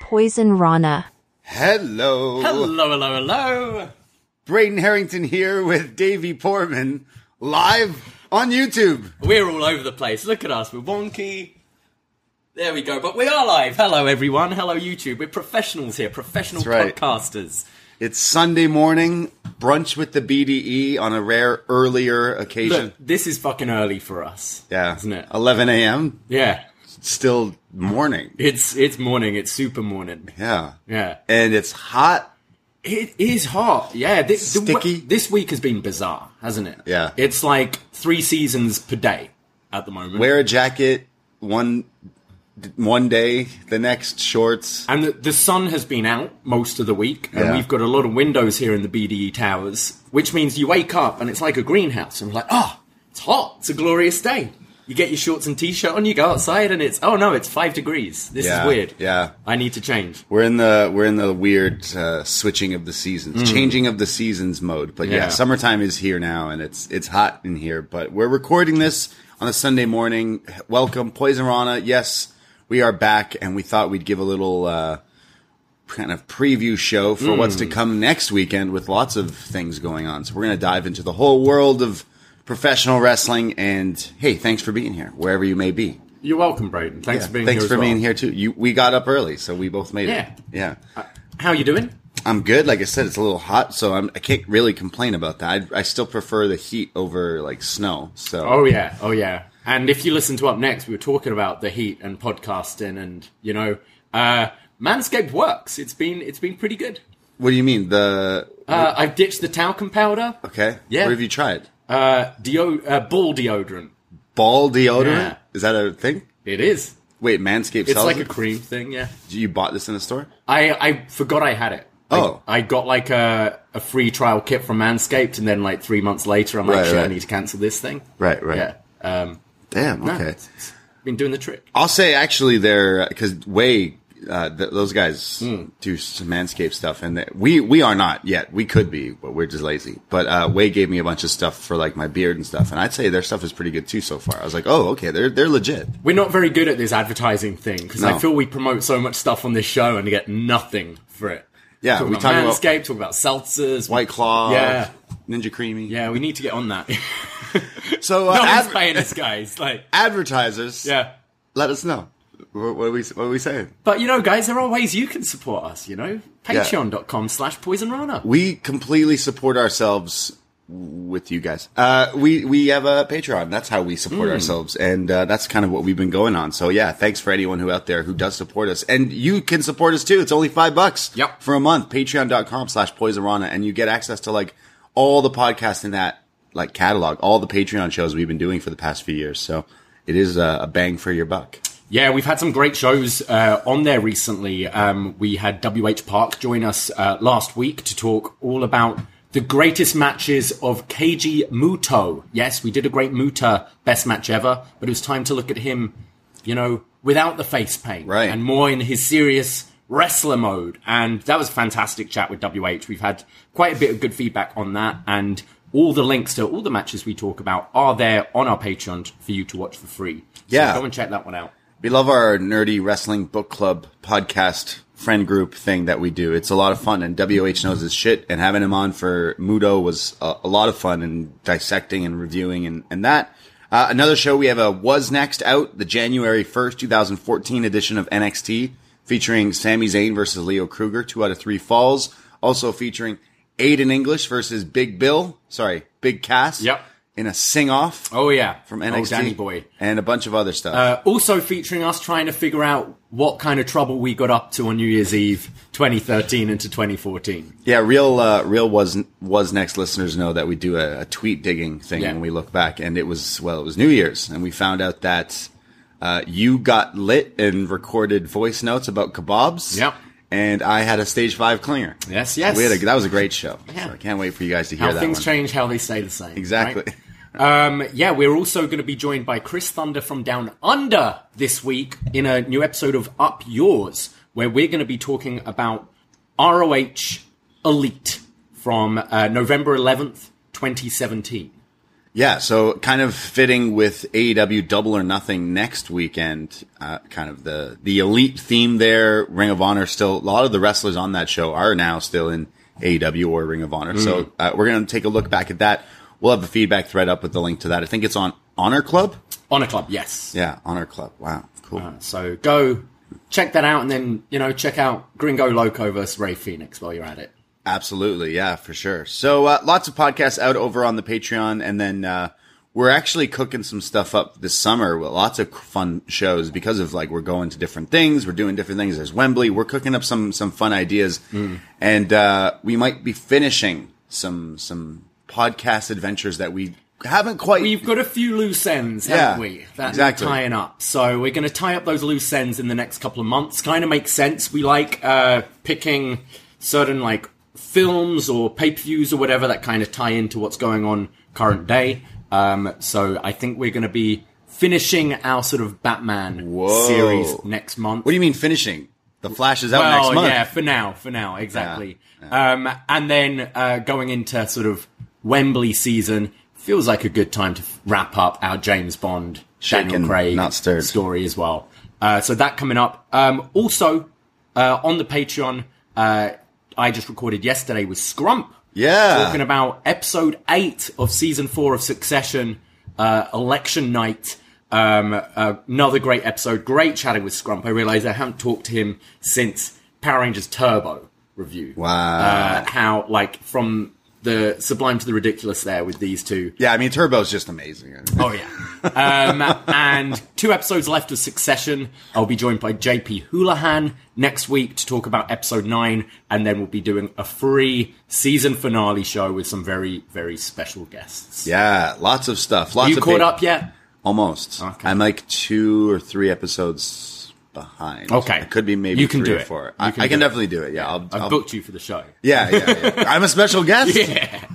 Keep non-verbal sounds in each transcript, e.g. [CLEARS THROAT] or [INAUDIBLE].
Poison Rana. Hello. Hello, hello, hello. Braden Herrington here with Davie Portman live on YouTube. We're all over the place. Look at us. We're wonky. There we go. But we are live. Hello, everyone. Hello, YouTube. We're professionals here. Professional right. podcasters. It's Sunday morning, brunch with the BDE on a rare earlier occasion. Look, this is fucking early for us. yeah. Isn't it? 11 a.m. Yeah. Still morning. It's it's morning. It's super morning. Yeah. Yeah. And it's hot. It is hot. Yeah. This, the Sticky. this week has been bizarre, hasn't it? Yeah. It's like three seasons per day at the moment. Wear a jacket one one day, the next shorts. And the, the sun has been out most of the week, and Yeah. we've got a lot of windows here in the BDE towers, which means you wake up and it's like a greenhouse, and we're like, oh, it's hot, it's a glorious day. You get your shorts and t-shirt on, you go outside, and it's oh no, it's five degrees. This Yeah, is weird. yeah. I need to change. We're in the we're in the weird uh, switching of the seasons, changing of the seasons mode. But yeah. Mm. Yeah. summertime is here now, and it's it's hot in here. But we're recording this on a Sunday morning. Welcome, Poison Rana. Yes, we are back, and we thought we'd give a little uh, kind of preview show for what's Mm. to come next weekend with lots of things going on. So we're going to dive into the whole world of professional wrestling. And hey, thanks for being here, wherever you may be. You're welcome, Braden. Thanks Yeah, for being thanks here. for as well. being here too. You we got up early, so we both made Yeah. it. Yeah. How are you doing? I'm good. Like I said, it's a little hot, so I'm, I can't really complain about that. I, I still prefer the heat over like snow. So Oh yeah, oh yeah. And if you listen to up next, we were talking about the heat and podcasting, and you know, uh, Manscaped works. It's been it's been pretty good. what do you mean the? Uh, I've ditched the talcum powder. Okay, Yeah. What have you tried? Uh, deo- uh, ball deodorant. Ball deodorant? Yeah. Is that a thing? It is. Wait, Manscaped It's sells like a cream thing. Yeah. You bought this in a store? I I forgot I had it. Oh. I, got like a a free trial kit from Manscaped, and then like three months later, I'm like, Right, shit, I need to cancel this thing. Right, right. Yeah. Um, Damn. no, Okay. it's- it's been doing the trick. I'll say actually they're because Way. Uh, th- those guys Hmm. do some Manscaped stuff, and they, we we are not yet. We could be, but we're just lazy. But uh, Way gave me a bunch of stuff for like my beard and stuff, and I'd say their stuff is pretty good too so far. I was like, oh, okay, they're they're legit. We're not very good at this advertising thing because No. I feel we promote so much stuff on this show and get nothing for it. Yeah, talk we about talk about- Manscaped, talk about seltzers, White Claw, Yeah. Ninja Creamy. Yeah, we need to get on that. So uh, [LAUGHS] no adver- paying us, guys. Like, advertisers, yeah. let us know. What, what are we what are we saying? But you know, guys, there are ways you can support us. You know, Patreon.com slash Poison Rana. We completely support ourselves with you guys. Uh, we we have a Patreon. That's how we support ourselves, and uh, that's kind of what we've been going on. So yeah, thanks for anyone who out there who does support us, and you can support us too. It's only five bucks. Yep. for a month. Patreon.com slash Poisonrana, and you get access to like all the podcasts in that like catalog, all the Patreon shows we've been doing for the past few years. So it is a, a bang for your buck. Yeah, we've had some great shows uh, on there recently. Um, we had WH Park join us uh, last week to talk all about the greatest matches of Keiji Muto. Yes, we did a great Muta best match ever, but it was time to look at him, you know, without the face paint. Right. And more in his serious wrestler mode. And that was a fantastic chat with WH. We've had quite a bit of good feedback on that. And all the links to all the matches we talk about are there on our Patreon for you to watch for free. So Yeah. go and check that one out. We love our nerdy wrestling book club podcast friend group thing that we do. It's a lot of fun, and WH knows his shit. And having him on for Muto was a, a lot of fun, and dissecting and reviewing and, and that. Uh, another show we have a wasNXT out the January first, two thousand fourteen edition of NXT, featuring Sami Zayn versus Leo Kruger, two out of three falls. Also featuring Aiden English versus Big Bill. Sorry, Big Cass. Yep. In a sing off Oh yeah, from Oh, NXT, Danny Boy. and a bunch of other stuff. Uh, also featuring us trying to figure out what kind of trouble we got up to on New Year's Eve, 2013 into 2014. Yeah, real, uh, real was wasNXT listeners know that we do a, a tweet digging thing Yeah. when we look back, and it was well, it was New Year's, and we found out that uh, you got lit and recorded voice notes about kebabs. Yep. And I had a stage five clinger. Yes, yes. We had a, that was a great show. Yeah. So I can't wait for you guys to hear How that things one. change, how they stay the same. Exactly. right? Um, yeah, we're also going to be joined by Chris Thunder from Down Under this week in a new episode of Up Yours, where we're going to be talking about ROH Elite from uh, November 11th, 2017. Yeah, so kind of fitting with AEW Double or Nothing next weekend, uh, kind of the the elite theme there. Ring of Honor still a lot of the wrestlers on that show are now still in AEW or Ring of Honor. So uh, we're gonna take a look back at that. We'll have a feedback thread up with the link to that. I think it's on Honor Club. Honor Club, yes. Yeah, Honor Club. Wow, cool. So go check that out, and then you know check out Gringo Loco versus Rey Fenix while you're at it. Absolutely, yeah, for sure. So uh, lots of podcasts out over on the Patreon, and then uh, we're actually cooking some stuff up this summer with lots of fun shows because of like we're going to different things, we're doing different things. There's Wembley, we're cooking up some some fun ideas, and uh, we might be finishing some some podcast adventures that we haven't quite. We've got a few loose ends, haven't Yeah, we? That exactly. tying up. So we're going to tie up those loose ends in the next couple of months. Kind of makes sense. We like uh, picking certain like films or pay per views or whatever that kind of tie into what's going on current day. Um, so I think we're going to be finishing our sort of Batman Whoa. series next month. what do you mean finishing? The Flash is out well, next month. yeah, for now, for now, exactly. Um, and then uh, going into sort of Wembley season feels like a good time to wrap up our James Bond, Shaken, Daniel Craig not stirred. story as well. Uh, so that coming up. Um, also uh, on the Patreon, uh, I just recorded yesterday with Scrump Yeah. talking about episode eight of season four of Succession, uh, election night. Um, uh, another great episode. Great chatting with Scrump. I realize I haven't talked to him since Power Rangers Turbo review. Wow. Uh, how, like, from the sublime to the ridiculous there with these two. yeah, I mean Turbo's just amazing. Oh yeah. Um, and two episodes left of Succession. I'll be joined by JP Houlihan next week to talk about episode nine, and then we'll be doing a free season finale show with some very, very special guests. Yeah, lots of stuff. Lots you of caught big- up yet? Almost. Okay. I'm like two or three episodes behind. Okay. It could be maybe You can do it. four. You I, can I can do it. definitely do it. Yeah. I'll, I've I'll- booked you for the show. yeah, yeah, yeah. [LAUGHS] I'm a special guest. Yeah.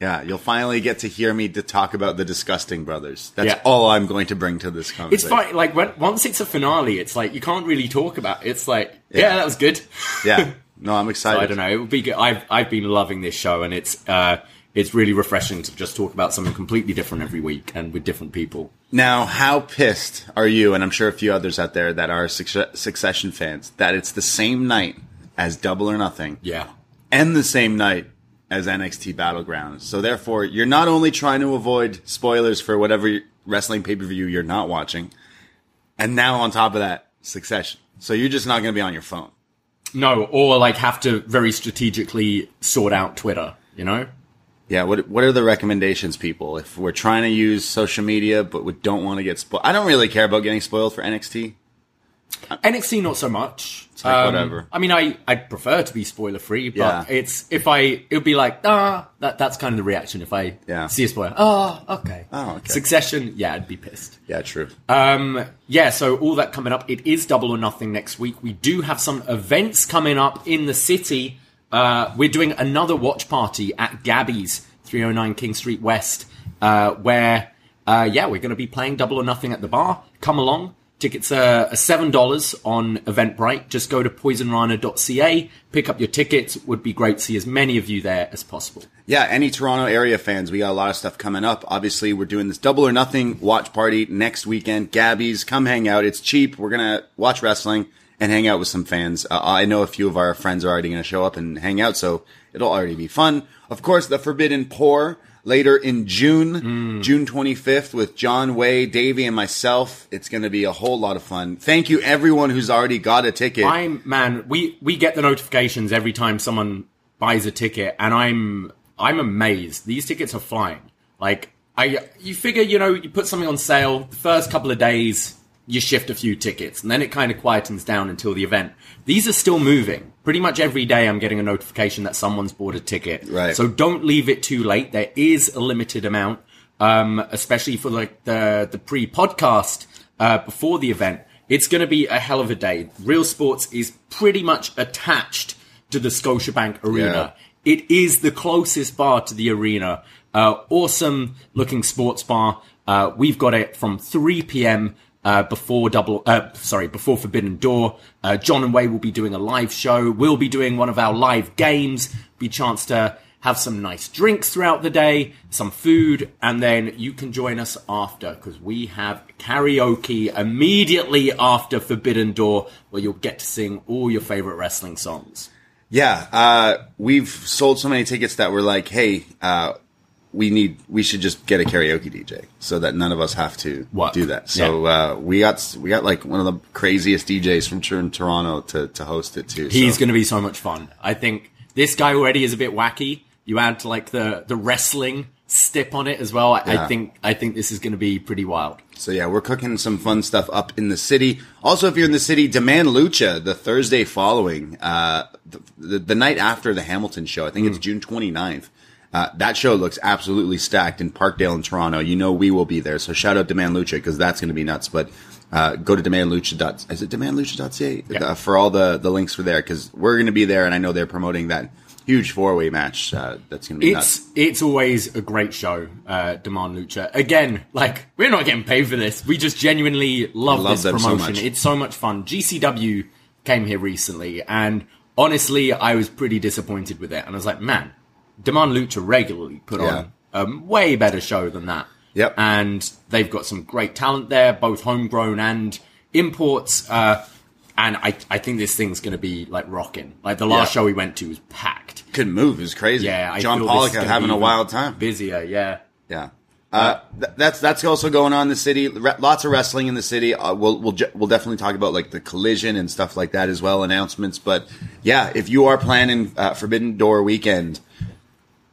Yeah, you'll finally get to hear me to talk about the Disgusting Brothers. That's Yeah. all I'm going to bring to this It's fine. Like when, once it's a finale, it's like you can't really talk about. It. It's like, yeah, Yeah. that was good. Yeah. [LAUGHS] No, I'm excited. I don't know. It would be good. I've I've been loving this show, and it's uh it's really refreshing to just talk about something completely different every week and with different people. Now, how pissed are you, and I'm sure a few others out there that are Succession fans, that it's the same night as Double or Nothing Yeah. and the same night as NXT Battlegrounds. So therefore, you're not only trying to avoid spoilers for whatever wrestling pay-per-view you're not watching, and now on top of that, Succession. So you're just not going to be on your phone. No, or like have to very strategically sort out Twitter. You know. Yeah, what what are the recommendations, people? If we're trying to use social media but we don't want to get spoiled, I don't really care about getting spoiled for NXT. NXT not so much. It's like whatever. I mean, I I prefer to be spoiler free, but Yeah. it's if I it would be like ah that that's kind of the reaction if I Yeah. see a spoiler. Oh, okay. Oh, okay. Succession, yeah, I'd be pissed. Yeah, true. Um, yeah, so all that coming up. It is double or nothing next week. We do have some events coming up in the city. Uh, we're doing another watch party at Gabby's, 309 King Street West, uh, where, uh, yeah, we're going to be playing double or nothing at the bar. Come along. Tickets are are $7 on Eventbrite. Just go to poisonrana.ca, pick up your tickets. Would be great to see as many of you there as possible. Yeah, any Toronto area fans, we got a lot of stuff coming up. Obviously, we're doing this double or nothing watch party next weekend. Gabby's, come hang out. It's cheap. We're gonna watch wrestling and hang out with some fans. Uh, I know a few of our friends are already gonna show up and hang out, so it'll already be fun. Of course, the Forbidden Pour later in June, June 25th with John Way, Davie, and myself. It's gonna be a whole lot of fun. Thank you everyone who's already got a ticket. I'm man. We we get the notifications every time someone buys a ticket, and I'm I'm amazed. These tickets are flying. Like I, you figure, you know, you put something on sale the first couple of days, you shift a few tickets, and then it kind of quietens down until the event. These are still moving. Pretty much every day, I'm getting a notification that someone's bought a ticket. Right. So don't leave it too late. There is a limited amount, um, especially for like the the pre podcast uh, before the event. It's going to be a hell of a day. Real Sports is pretty much attached to the Scotiabank Arena. It is the closest bar to the arena. Uh, awesome looking sports bar. Uh, we've got it from 3 p.m. Uh, before double, uh, sorry, before Forbidden Door. Uh, John and Way will be doing a live show. We'll be doing one of our live games. Be chance to have some nice drinks throughout the day, some food, and then you can join us after because we have karaoke immediately after Forbidden Door where you'll get to sing all your favorite wrestling songs. Yeah, uh, we've sold so many tickets that we're like, hey, uh, we need, we should just get a karaoke DJ so that none of us have to Work. do that. So uh, we got we got like one of the craziest DJs from Toronto to, to host it too. He's so. going to be so much fun. I think this guy already is a bit wacky. You add like the the wrestling stip on it as well. I, I think I think this is going to be pretty wild. So yeah, we're cooking some fun stuff up in the city. Also, if you're in the city, Demand Lucha the Thursday following, uh, the, the, the night after the Hamilton show. I think it's June 29th. Uh, that show looks absolutely stacked in Parkdale in Toronto. You know we will be there. So shout out Demand Lucha because that's going to be nuts. But uh, go to demandlucha. Is it demandlucha.ca Yeah. uh, for all the the links for there because we're going to be there, and I know they're promoting that huge four way match. Uh, that's going to be nuts. It's it's always a great show, uh, Demand Lucha. Again, like we're not getting paid for this. We just genuinely love, love this them so promotion. it's so much fun. GCW came here recently, and honestly, I was pretty disappointed with it. And I was like, man, Demand Lucha regularly put Yeah. on a way better show than that. Yep. And they've got some great talent there, both homegrown and imports. Uh, and I, I think this thing's going to be like rocking. Like the last Yeah. show we went to was packed. Couldn't move. It was crazy. Yeah, I John feel this is Pollock having a wild time. Busier, yeah. Yeah. Uh, th- that's that's also going on in the city. Re- lots of wrestling in the city. Uh, we'll we'll ju- we'll definitely talk about like the collision and stuff like that as well. Announcements, but yeah, if you are planning uh, Forbidden Door weekend,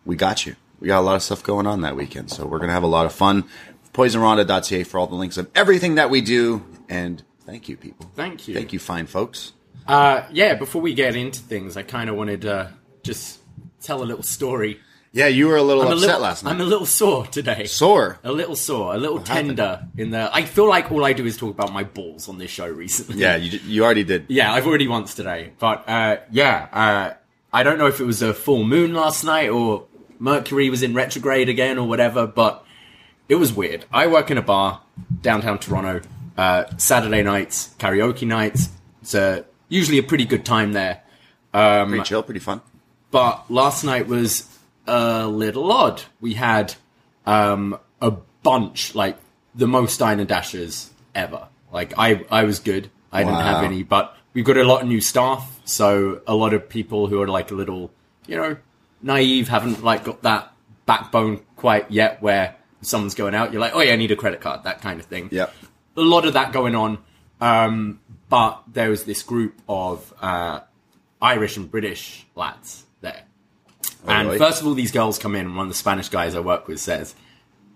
we got you. We got a lot of stuff going on that weekend, so we're gonna have a lot of fun. Poisonrana.ca for all the links of everything that we do, and thank you, people. Thank you. Thank you, fine folks. Uh, yeah, before we get into things, I kind of wanted to just tell a little story. Yeah, you were a little I'm a upset little, last night. I'm a little sore today. Sore. A little sore, a little happened? tender in the. I feel like all I do is talk about my balls on this show recently. Yeah, you you already did. Yeah, I've already once today. But uh, yeah, uh, I don't know if it was a full moon last night or Mercury was in retrograde again or whatever, but it was weird. I work in a bar downtown Toronto. Uh, Saturday nights, karaoke nights. It's uh, usually a pretty good time there. Um, pretty chill, pretty fun. But last night was a little odd. We had um, a bunch, like the most diner dashers ever. Like I, I was good. I didn't have any, but we've got a lot of new staff. So a lot of people who are like a little, you know, naive, haven't like got that backbone quite yet. Where someone's going out, you're like, oh yeah, I need a credit card, that kind of thing Yeah. a lot of that going on. Um, but there was this group of uh, Irish and British lads there. and really? first of all, these girls come in, and one of the Spanish guys I work with says,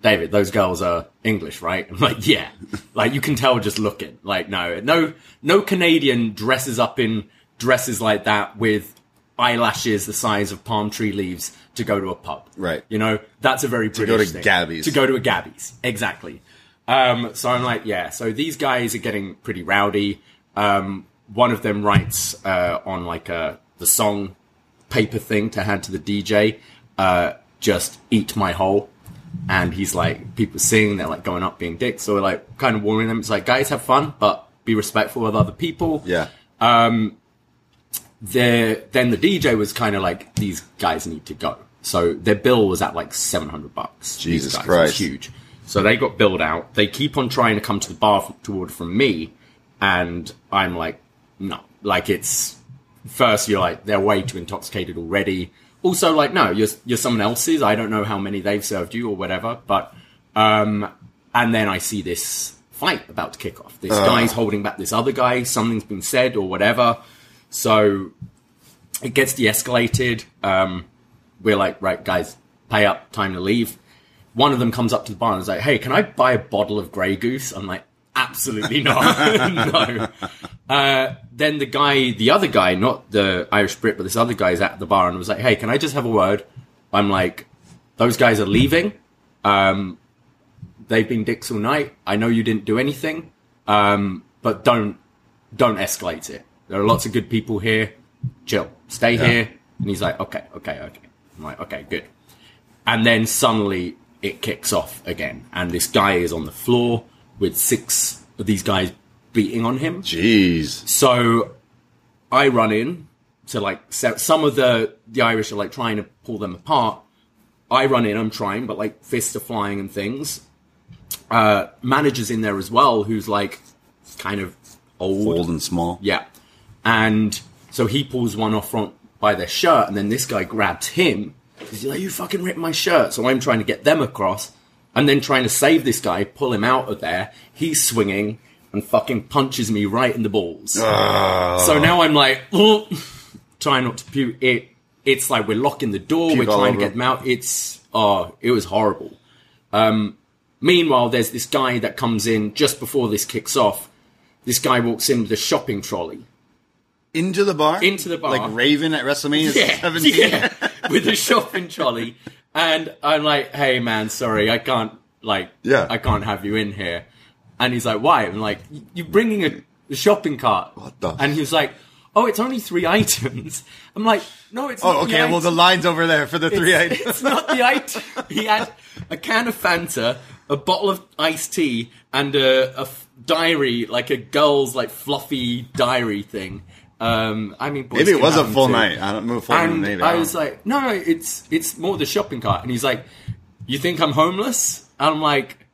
David, those girls are English, right? I'm like, yeah. [LAUGHS] like, you can tell just looking. Like, no, no, no Canadian dresses up in dresses like that with eyelashes the size of palm tree leaves to go to a pub. Right. You know, that's a very British to go to thing. Gabby's. To go to a Gabby's. Exactly. Um, so I'm like, yeah. So these guys are getting pretty rowdy. Um, one of them writes uh, on like uh, the song paper thing to hand to the DJ, uh, just eat my hole. And he's like, people sing, they're like going up being dicks. So we're like kind of warning them. It's like, guys, have fun, but be respectful of other people Yeah. The then the DJ was kind of like these guys need to go. So their bill was at like seven hundred bucks. Jesus guys, Christ. huge. So they got billed out. They keep on trying to come to the bar f- to order from me, and I'm like, no. Like it's first you're like they're way too intoxicated already. Also, like no, you're you're someone else's. I don't know how many they've served you or whatever. But um, and then I see this fight about to kick off. This guy's holding back this other guy. Something's been said or whatever. So it gets de-escalated. Um, we're like, right, guys, pay up, time to leave. One of them comes up to the bar and is like, hey, can I buy a bottle of Grey Goose? I'm like, absolutely not. [LAUGHS] no. Uh, then the guy, the other guy, not the Irish Brit, but this other guy is at the bar and was like, hey, can I just have a word? I'm like, those guys are leaving. Um, they've been dicks all night. I know you didn't do anything. Um, but don't, don't escalate it. There are lots of good people here. Chill. Stay here. And he's like, okay, okay, okay. I'm like, okay, good. And then suddenly it kicks off again. And this guy is on the floor with six of these guys beating on him. Jeez. So I run in to like so some of the the Irish are like trying to pull them apart. I run in, I'm trying, but like fists are flying and things. Uh, managers in there as well, who's like kind of old, Old and small. yeah. And so he pulls one off front by their shirt, and then this guy grabs him. He's like, "You fucking ripped my shirt!" So I'm trying to get them across, and then trying to save this guy, pull him out of there. He's swinging and fucking punches me right in the balls. So now I'm like, oh, [LAUGHS] trying not to puke. It. It's like we're locking the door. Puke we're trying to get them out. It's oh, it was horrible. Um, meanwhile, there's this guy that comes in just before this kicks off. This guy walks in with a shopping trolley. Into the bar? Into the bar. Like Raven at WrestleMania Yeah, 17? [LAUGHS] yeah, with a shopping trolley. And I'm like, hey man, sorry, I can't, like, Yeah. I can't have you in here. And he's like, why? I'm like, you're bringing a, a shopping cart. What the- And he was like, oh, it's only three items. I'm like, no, it's oh, not Oh, the okay. Well, the line's over there for the three it's, items. it's not the item. [LAUGHS] He had a can of Fanta, a bottle of iced tea, and a diary, like a girl's like fluffy diary thing. Um, I mean, Maybe it was a full too. night. I don't know. Full And maybe. I was like, no, no, it's it's more the shopping cart. And he's like, you think I'm homeless? And I'm like,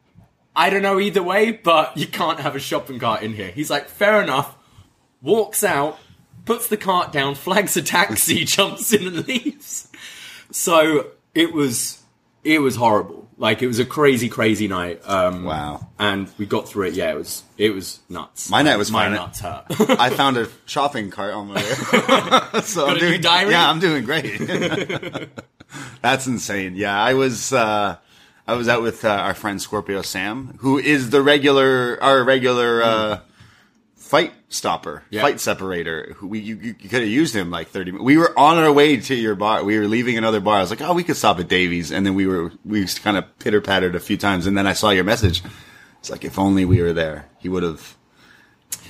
I don't know either way, but you can't have a shopping cart in here. He's like, fair enough. Walks out, puts the cart down, flags a taxi, [LAUGHS] jumps in and leaves. So it was it was horrible. Like it was a crazy, crazy night. Um, Wow. And we got through it. Yeah, it was it was nuts. My night was my fine. nuts hurt. [LAUGHS] I found a shopping cart on my way. [LAUGHS] so I'm doing, diary? Yeah, I'm doing great. [LAUGHS] That's insane. Yeah, I was uh, I was out with uh, our friend Scorpio Sam, who is the regular our regular uh, fight stopper, Yeah. fight separator. We you, you could have used him like 30 minutes. We were on our way to your bar. We were leaving another bar. I was like, "Oh, we could stop at Davie's." And then we were we just kind of pitter-pattered a few times and then I saw your message. It's like if only we were there. He would have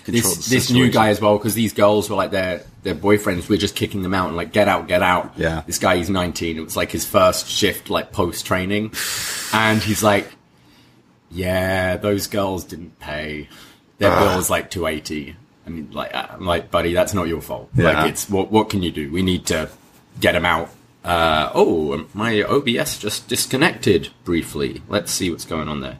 controlled this this new guy as well because these girls were like their their boyfriends we're just kicking them out and like get out get out Yeah. this guy he's 19 it was like his first shift like post training and he's like yeah those girls didn't pay their Ah. bill's like 280 I mean like I'm like buddy that's not your fault Yeah. like it's what what can you do we need to get them out uh, oh my OBS just disconnected briefly let's see what's going on there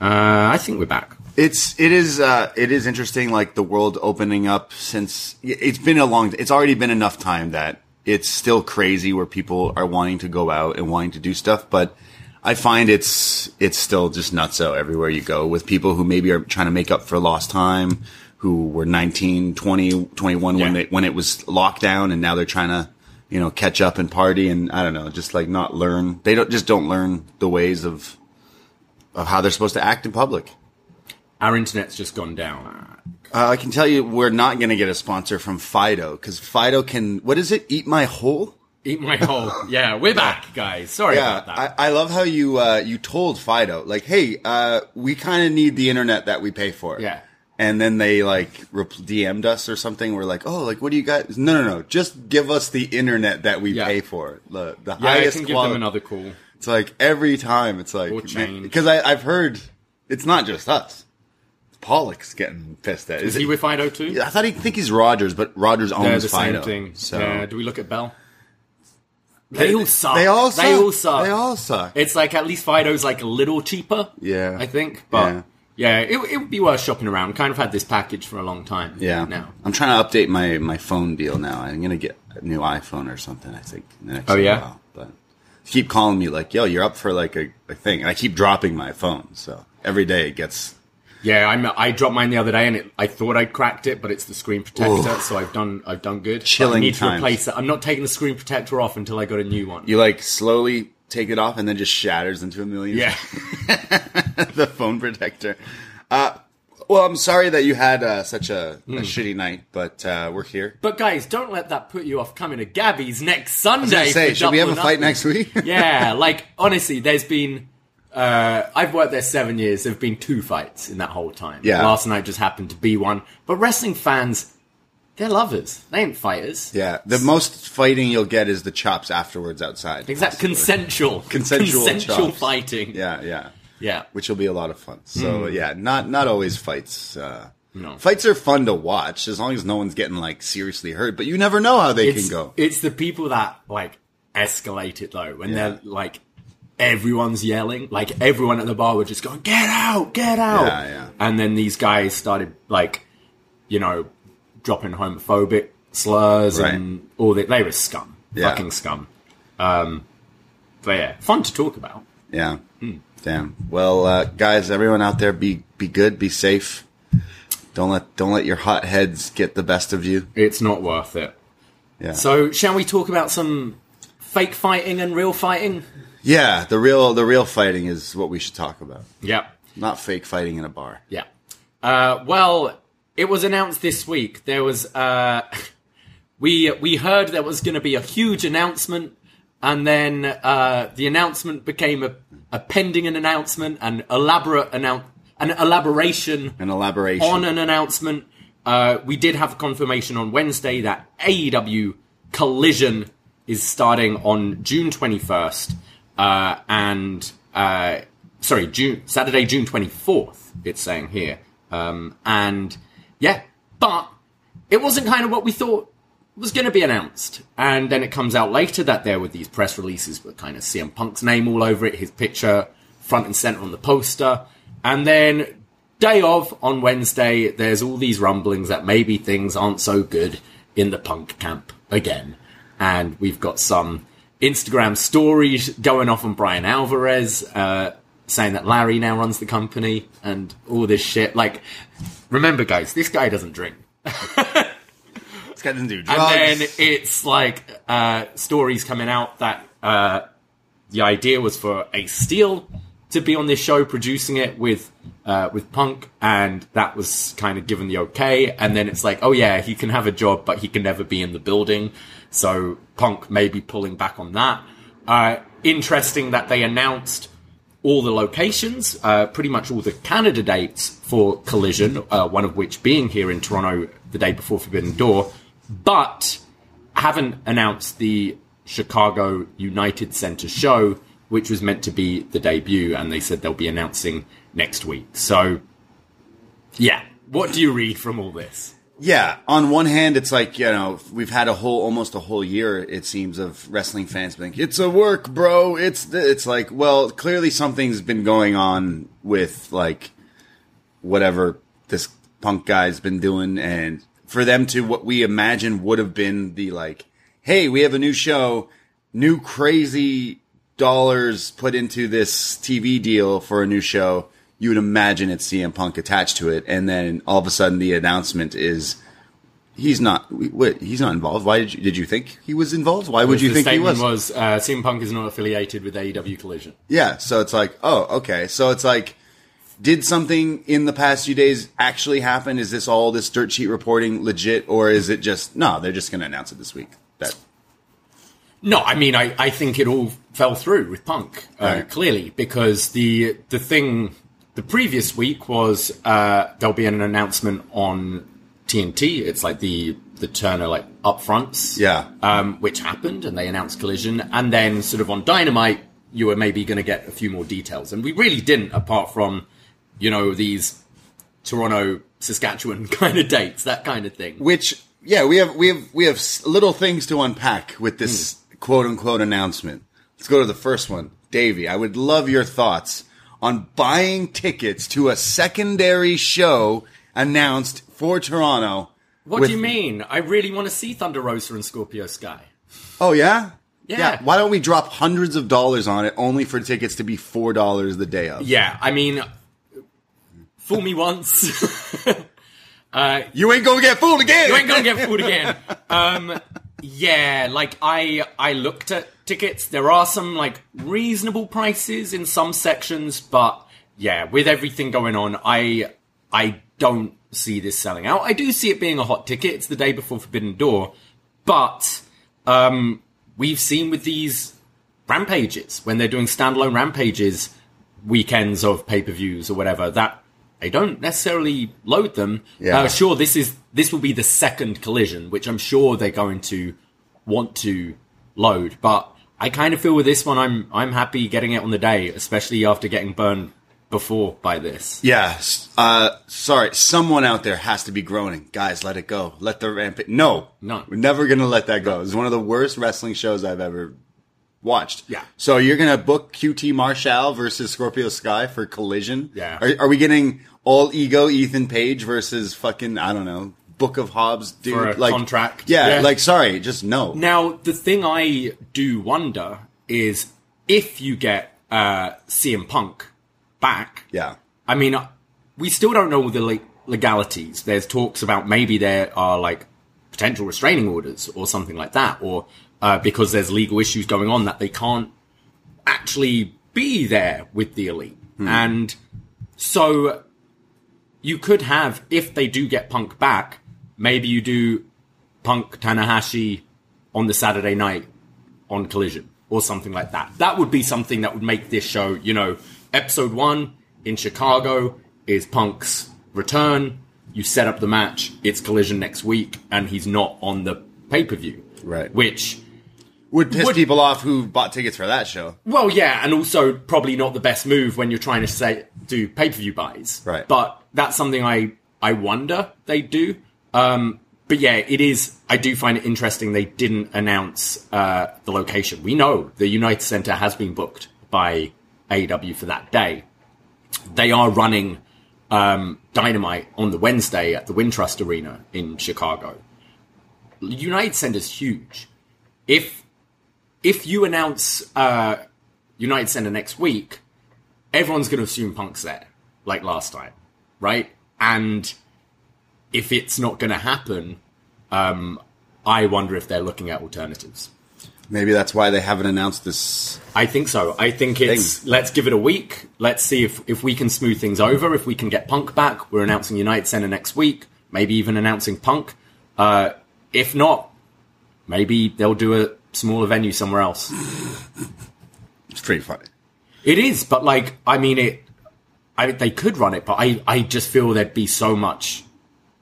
uh, I think we're back It's it is uh, it is interesting, like the world opening up since it's been a long. It's already been enough time that it's still crazy where people are wanting to go out and wanting to do stuff, but I find it's it's still just nuts. nutso everywhere you go with people who maybe are trying to make up for lost time, who were 19, 20, 21 when Yeah. they when it was lockdown, and now they're trying to you know catch up and party and I don't know, just like not learn. They don't just don't learn the ways of of how they're supposed to act in public. our internet's just gone down Uh, I can tell you we're not going to get a sponsor from Fido because Fido can, what is it? Eat my hole? Eat my whole. [LAUGHS] Yeah, we're back, guys. Sorry Yeah. about that. I, I love how you, uh, you told Fido, like, hey, uh, we kind of need the internet that we pay for. Yeah. And then they like DM'd us or something. We're like, oh, like, what do you guys? No, no, no. Just give us the internet that we Yeah. pay for. The, the yeah, I highest can give quality. them another call. It's like every time it's like, because I've heard it's not just us. Pollock's getting pissed at. Is it- he with Fido too? I thought he think he's Rogers, but Rogers They're owns the Fido. same thing. So Yeah, do we look at Bell? They all suck. They all suck. They all suck. They all suck. It's like at least Fido's like a little cheaper. Yeah. I think. But Yeah. yeah, it, it would be worth shopping around. Kind of had this package for a long time. yeah. Now. I'm trying to update my my phone deal now. I'm gonna get a new iPhone or something. I think. In the next Oh, yeah? while. But keep calling me like, "Yo, you're up for like a, a thing," and I keep dropping my phone. So every day it gets. Yeah, I'm, I dropped mine the other day, and it, I thought I'd cracked it, but it's the screen protector, so I've done I've done good. But Chilling I need to replace it. I'm not taking the screen protector off until I got a new one. You like slowly take it off and then just shatters into a million. Yeah. [LAUGHS] the phone protector. Uh, well, I'm sorry that you had uh, such a, Hmm. a shitty night, but uh, we're here. But guys, don't let that put you off coming to Gabby's next Sunday. Say, should we have a fight next week? [LAUGHS] yeah, like honestly, there's been. Uh, I've worked there seven years. There've been two fights in that whole time. Yeah. Last night just happened to be one. But wrestling fans, they're lovers. They ain't fighters. Yeah, the most fighting you'll get is the chops afterwards outside. Exact consensual, [LAUGHS] Consensual consensual chops. fighting. Yeah, yeah. yeah. Which will be a lot of fun. So yeah, not not always fights. Uh, No. Fights are fun to watch as long as no one's getting like seriously hurt, but you never know how they it's, can go. It's the people that like escalate it though, when they're like everyone's yelling, like everyone at the bar were just going, "Get out, get out!" Yeah, yeah. And then these guys started like, you know, dropping homophobic slurs Right. and all that. They were scum, Yeah. fucking scum. Um, but yeah, fun to talk about. Yeah. Hmm. Damn. Well, uh, guys, everyone out there, be be good, be safe. Don't let don't let your hot heads get the best of you. It's not worth it. Yeah. So, shall we talk about some fake fighting and real fighting? Yeah, the real the real fighting is what we should talk about. Yeah. Not fake fighting in a bar. Yeah. Uh, well, it was announced this week. There was uh, [LAUGHS] we we heard there was going to be a huge announcement, and then uh, the announcement became a, a pending an announcement, an elaborate announce an elaboration An elaboration. on an announcement. Uh, we did have confirmation on Wednesday that AEW Collision is starting on June 21st, uh, and uh, sorry, June Saturday, June 24th. It's saying here, um, and yeah, but it wasn't kind of what we thought was going to be announced. And then it comes out later that there were these press releases with kind of CM Punk's name all over it, his picture front and center on the poster. And then day of on Wednesday, there's all these rumblings that maybe things aren't so good in the Punk camp again. And we've got some Instagram stories going off on Bryan Alvarez, uh, saying that Larry now runs the company and all this shit. Like, remember guys, this guy doesn't drink. This guy doesn't do drugs. And then it's like uh, stories coming out that uh, the idea was for Ace Steel to be on this show producing it with uh, with Punk, and that was kind of given the okay. And then it's like, oh yeah, he can have a job, but he can never be in the building. So Punk may be pulling back on that. Uh, interesting that they announced all the locations, uh, pretty much all the Canada dates for Collision, uh, one of which being here in Toronto the day before Forbidden Door, but haven't announced the Chicago United Center show, which was meant to be the debut, and they said they'll be announcing next week. So, yeah, what do you read from all this? Yeah, on one hand, it's like you know we've had a whole almost a whole year it seems of wrestling fans being it's a work, bro. It's th-" it's like well clearly something's been going on with like whatever this punk guy's been doing, and for them to what we imagine would have been the like, hey, we have a new show, new crazy dollars put into this TV deal for a new show, you would imagine it's CM Punk attached to it, and then all of a sudden the announcement is he's not. Wait, he's not involved. Why did you did you think he was involved? Why would you think he was? was uh, CM Punk is not affiliated with AEW Collision. Yeah, so it's like, oh, okay. So it's like, did something in the past few days actually happen? Is this all this dirt sheet reporting legit, or is it just no? They're just going to announce it this week. That No, I mean, I, I think it all fell through with Punk uh, Right. clearly because the the thing the previous week was uh, there'll be an announcement on TNT. It's like the the Turner like upfronts, Yeah. um, which happened, and they announced Collision, and then sort of on Dynamite, you were maybe going to get a few more details, and we really didn't, apart from you know these Toronto, Saskatchewan [LAUGHS] kind of dates, that kind of thing. which yeah, we have we have we have little things to unpack with this quote unquote announcement. Let's go to the first one, Davie. I would love your thoughts on buying tickets to a secondary show announced for Toronto. What with- do you mean? I really want to see Thunder Rosa and Scorpio Sky. Oh yeah? Yeah. Why don't we drop hundreds of dollars on it only for tickets to be four dollars the day of? Yeah, I mean, fool me once. [LAUGHS] You ain't gonna get fooled again. you ain't gonna get fooled [LAUGHS] again. Um, yeah, like I I looked at tickets. There are some like reasonable prices in some sections, but yeah, with everything going on, I I don't see this selling out. I do see it being a hot ticket. It's the day before Forbidden Door, but um, we've seen with these rampages when they're doing standalone rampages weekends of pay-per-views or whatever that they don't necessarily load them Yeah. uh, sure this is this will be the second collision which i'm sure they're going to want to load but i kind of feel with this one i'm i'm happy getting it on the day especially after getting burned before by this. Yeah. Uh, sorry. Someone out there has to be groaning. Guys, let it go. Let the rampage. No. No. We're never going to let that go. It's one of the worst wrestling shows I've ever watched. Yeah. So you're going to book QT Marshall versus Scorpio Sky for Collision? Yeah. Are, are we getting all ego Ethan Page versus fucking, I don't know, Book of Hobbs dude? For a like, contract. Yeah, Yeah. Like, sorry. Just no. Now, the thing I do wonder is if you get uh, CM Punk back. Yeah. I mean, uh, we still don't know all the le- legalities. There's talks about maybe there are like potential restraining orders or something like that, or uh, because there's legal issues going on that they can't actually be there with the elite. And so you could have, if they do get Punk back, maybe you do Punk Tanahashi on the Saturday night on Collision or something like that. That would be something that would make this show, you know, episode one in Chicago is Punk's return. You set up the match, it's Collision next week, and he's not on the pay per view. Right. Which, Would piss Would- people off who bought tickets for that show. well, yeah, and also probably not the best move when you're trying to say do pay per view buys. Right. But that's something I I wonder they do. Um, but yeah, it is. I do find it interesting they didn't announce uh, the location. We know the United Center has been booked by AEW for that day. They are running um, Dynamite on the Wednesday at the Wintrust Arena in Chicago. United Center's huge. If if you announce uh, United Center next week, everyone's going to assume Punk's there, like last time, right? And if it's not going to happen, um, I wonder if they're looking at alternatives. Maybe that's why they haven't announced this. I think so. I think it's let's give it a week. Let's see if if we can smooth things over. If we can get Punk back, we're announcing United Center next week. Maybe even announcing Punk. Uh, if not, maybe they'll do a smaller venue somewhere else. It's pretty funny. It is, but like, I mean, it. I they could run it, but I I just feel there'd be so much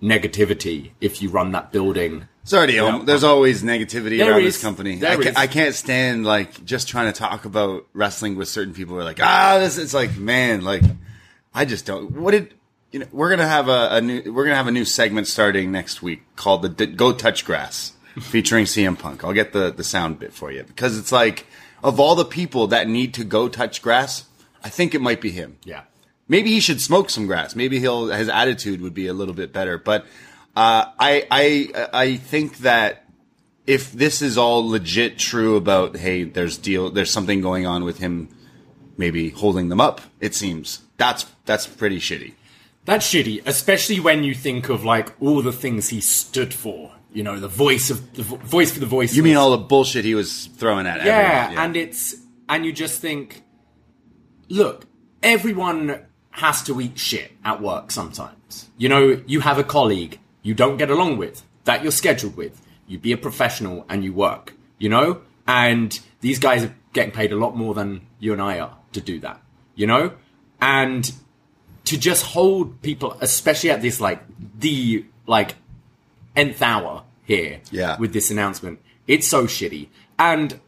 negativity if you run that building. It's already um, there's always negativity There around is. this company. I, ca-. I can't stand like just trying to talk about wrestling with certain people who are like, ah, this is like, man, like, I just don't. What did you know? We're gonna have a, a new we're gonna have a new segment starting next week called the D- Go Touch Grass, [LAUGHS] featuring CM Punk. I'll get the the sound bit for you because it's like of all the people that need to go touch grass, I think it might be him. Yeah. Maybe he should smoke some grass. Maybe he'll his attitude would be a little bit better. But uh, I I I think that if this is all legit true about hey, there's deal, there's something going on with him, maybe holding them up. It seems that's that's pretty shitty. That's shitty, especially when you think of like all the things he stood for. You know, the voice of the vo- voice for the voice. You mean all the bullshit he was throwing at yeah, everyone? and it's and you just think, look, everyone has to eat shit at work sometimes. You know, you have a colleague you don't get along with that you're scheduled with. You be a professional and you work. You know, and these guys are getting paid a lot more than you and I are to do that. You know, and to just hold people, especially at this like the like nth hour here Yeah. with this announcement. It's so shitty. And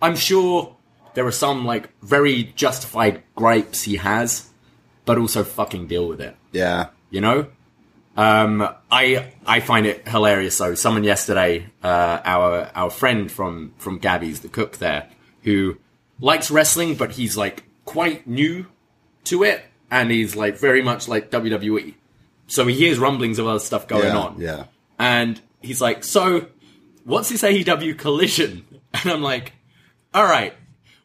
I'm sure there are some like very justified gripes he has, but also fucking deal with it. yeah, You know? Um, I I find it hilarious though. Someone yesterday, uh, our our friend from from Gabby's, the cook there, who likes wrestling, but he's like quite new to it, and he's like very much like WWE. So he hears rumblings of other stuff going yeah, on yeah. and he's like, "So, what's this AEW collision?" [LAUGHS] And I'm like, "All right,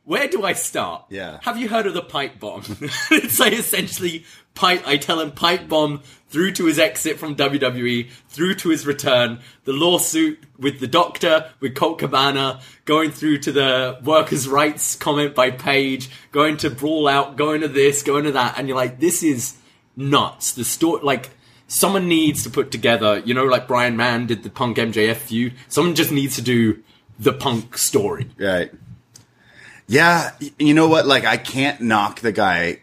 where do I start? Yeah. Have you heard of the pipe bomb? [LAUGHS] it's like essentially pipe. I tell him pipe bomb through to his exit from WWE, through to his return, the lawsuit with the doctor, with Colt Cabana, going through to the workers' rights comment by Page, going to brawl out, going to this, going to that, and you're like, this is nuts. The story, like. Someone needs to put together, you know, like Brian Mann did the Punk MJF feud. Someone just needs to do the Punk story. Right. Yeah, you know what? Like, I can't knock the guy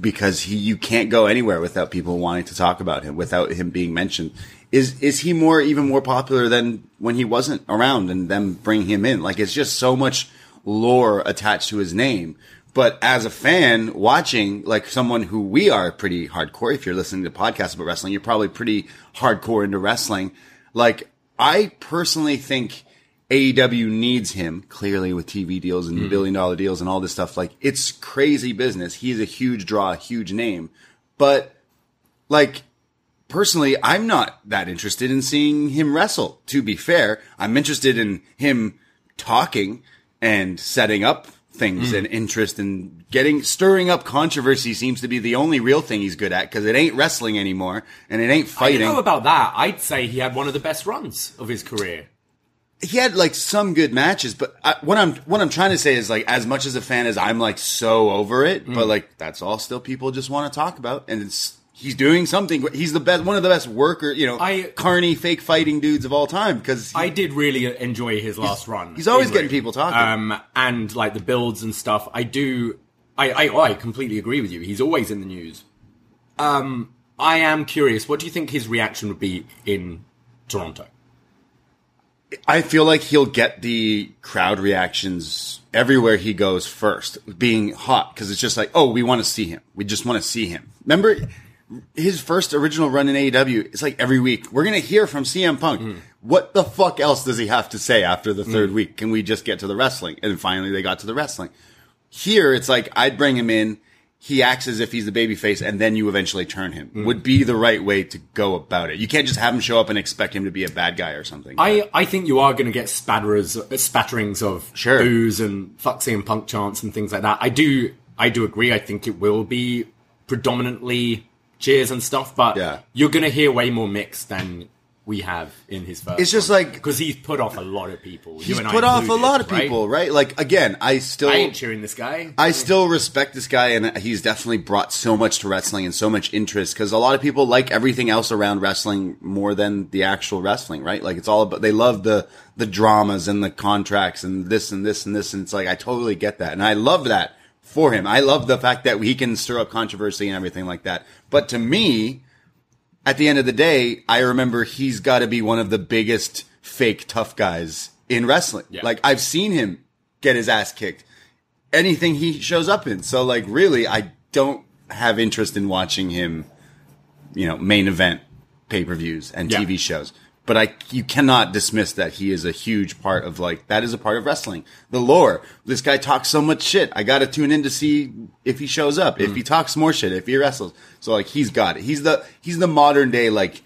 because he you can't go anywhere without people wanting to talk about him, without him being mentioned. Is is he more even more popular than when he wasn't around and them bring him in? Like, it's just so much lore attached to his name. But as a fan watching, like someone who we are pretty hardcore, if you're listening to podcasts about wrestling, you're probably pretty hardcore into wrestling. Like, I personally think AEW needs him clearly with TV deals and hmm. billion dollar deals and all this stuff. Like, it's crazy business. He's a huge draw, a huge name. But, like, personally, I'm not that interested in seeing him wrestle. To be fair, I'm interested in him talking and setting up things hmm. and interest and getting stirring up controversy seems to be the only real thing he's good at because it ain't wrestling anymore and it ain't I fighting. don't know about that. I'd say he had one of the best runs of his career. He had like some good matches, but I, what I'm what I'm trying to say is like as much as a fan as I'm like so over it, Mm. but like that's all still people just want to talk about, and it's he's doing something. He's the best, one of the best worker, you know, I- carny fake fighting dudes of all time because I did really enjoy his last run. he's always getting ring. people talking. Um, and like the builds and stuff. I do. I, I I completely agree with you. He's always in the news. Um, I am curious. What do you think his reaction would be in Toronto? I feel like he'll get the crowd reactions everywhere he goes first, being hot because it's just like, oh, we want to see him. We just want to see him. Remember his first original run in AEW? It's like every week we're gonna hear from CM Punk. Hmm. What the fuck else does he have to say after the hmm. third week? Can we just get to the wrestling? And finally, they got to the wrestling. Here, it's like I'd bring him in. He acts as if he's the baby face and then you eventually turn him. Mm. Would be the right way to go about it. You can't just have him show up and expect him to be a bad guy or something. I, I think you are going to get spatterers, spatterings of Sure. boos and fuck and Punk chants and things like that. I do I do agree. I think it will be predominantly cheers and stuff, but Yeah. you're going to hear way more mix than we have in his first. It's just like- because he's put off a lot of people. He's put off a lot of right? people, right? Like again, I still I ain't cheering this guy. I still respect this guy, and he's definitely brought so much to wrestling and so much interest because a lot of people like everything else around wrestling more than the actual wrestling, right? Like it's all about they love the the dramas and the contracts and this and this and this, and it's like I totally get that, and I love that for him. I love the fact that he can stir up controversy and everything like that. But to me, at the end of the day, I remember he's got to be one of the biggest fake tough guys in wrestling. Yeah. Like I've seen him get his ass kicked anything he shows up in. So like really, I don't have interest in watching him, you know, main event pay per views and Yeah. TV shows. But I, you cannot dismiss that he is a huge part of like that is a part of wrestling. The lore. This guy talks so much shit. I got to tune in to see if he shows up, if he mm-hmm. talks more shit, if he wrestles. So like he's got it. He's the he's the modern day like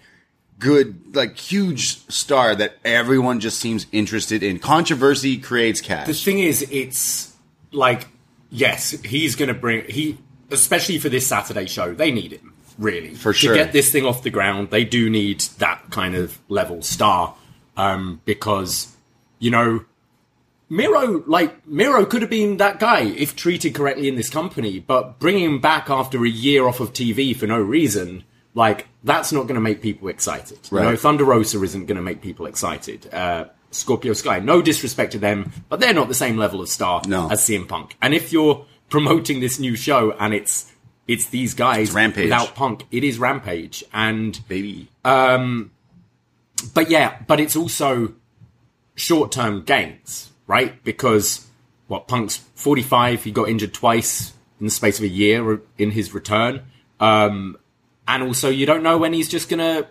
good like huge star that everyone just seems interested in. Controversy creates cash. The thing is, it's like, yes, he's to bring he, especially for this Saturday show. They need him really For sure. to get this thing off the ground. They do need that kind of level star um, because you know. Miro, like Miro, could have been that guy if treated correctly in this company, but bringing him back after a year off of TV for no reason, like that's not going to make people excited. You know, Right. Thunder Rosa isn't going to make people excited. Uh, Scorpio Sky, no disrespect to them, but they're not the same level of star No. as CM Punk. And if you're promoting this new show and it's it's these guys It's Rampage. without Punk, it is Rampage. And Baby. but yeah, but it's also short term gains, right? Because what Punk's forty five, he got injured twice in the space of a year in his return, um, and also you don't know when he's just gonna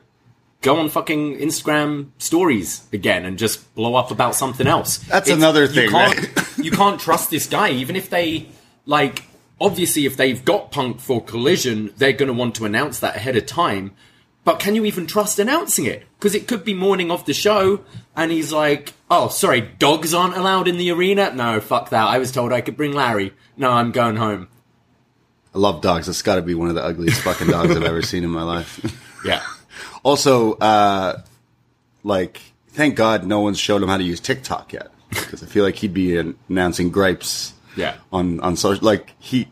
go on fucking Instagram stories again and just blow up about something else. That's another thing, You can't, right? [LAUGHS] you can't trust this guy, even if they like. Obviously, if they've got Punk for Collision, they're going to want to announce that ahead of time. But can you even trust announcing it? Because it could be morning of the show, and he's like, "Oh, sorry, dogs aren't allowed in the arena." No, fuck that. I was told I could bring Larry. No, I'm going home. I love dogs. That's got to be one of the ugliest fucking dogs I've ever seen in my life. [LAUGHS] Yeah, also, uh, like, thank God no one's showed him how to use TikTok yet, because I feel like he'd be announcing gripes. Yeah. On on social, like he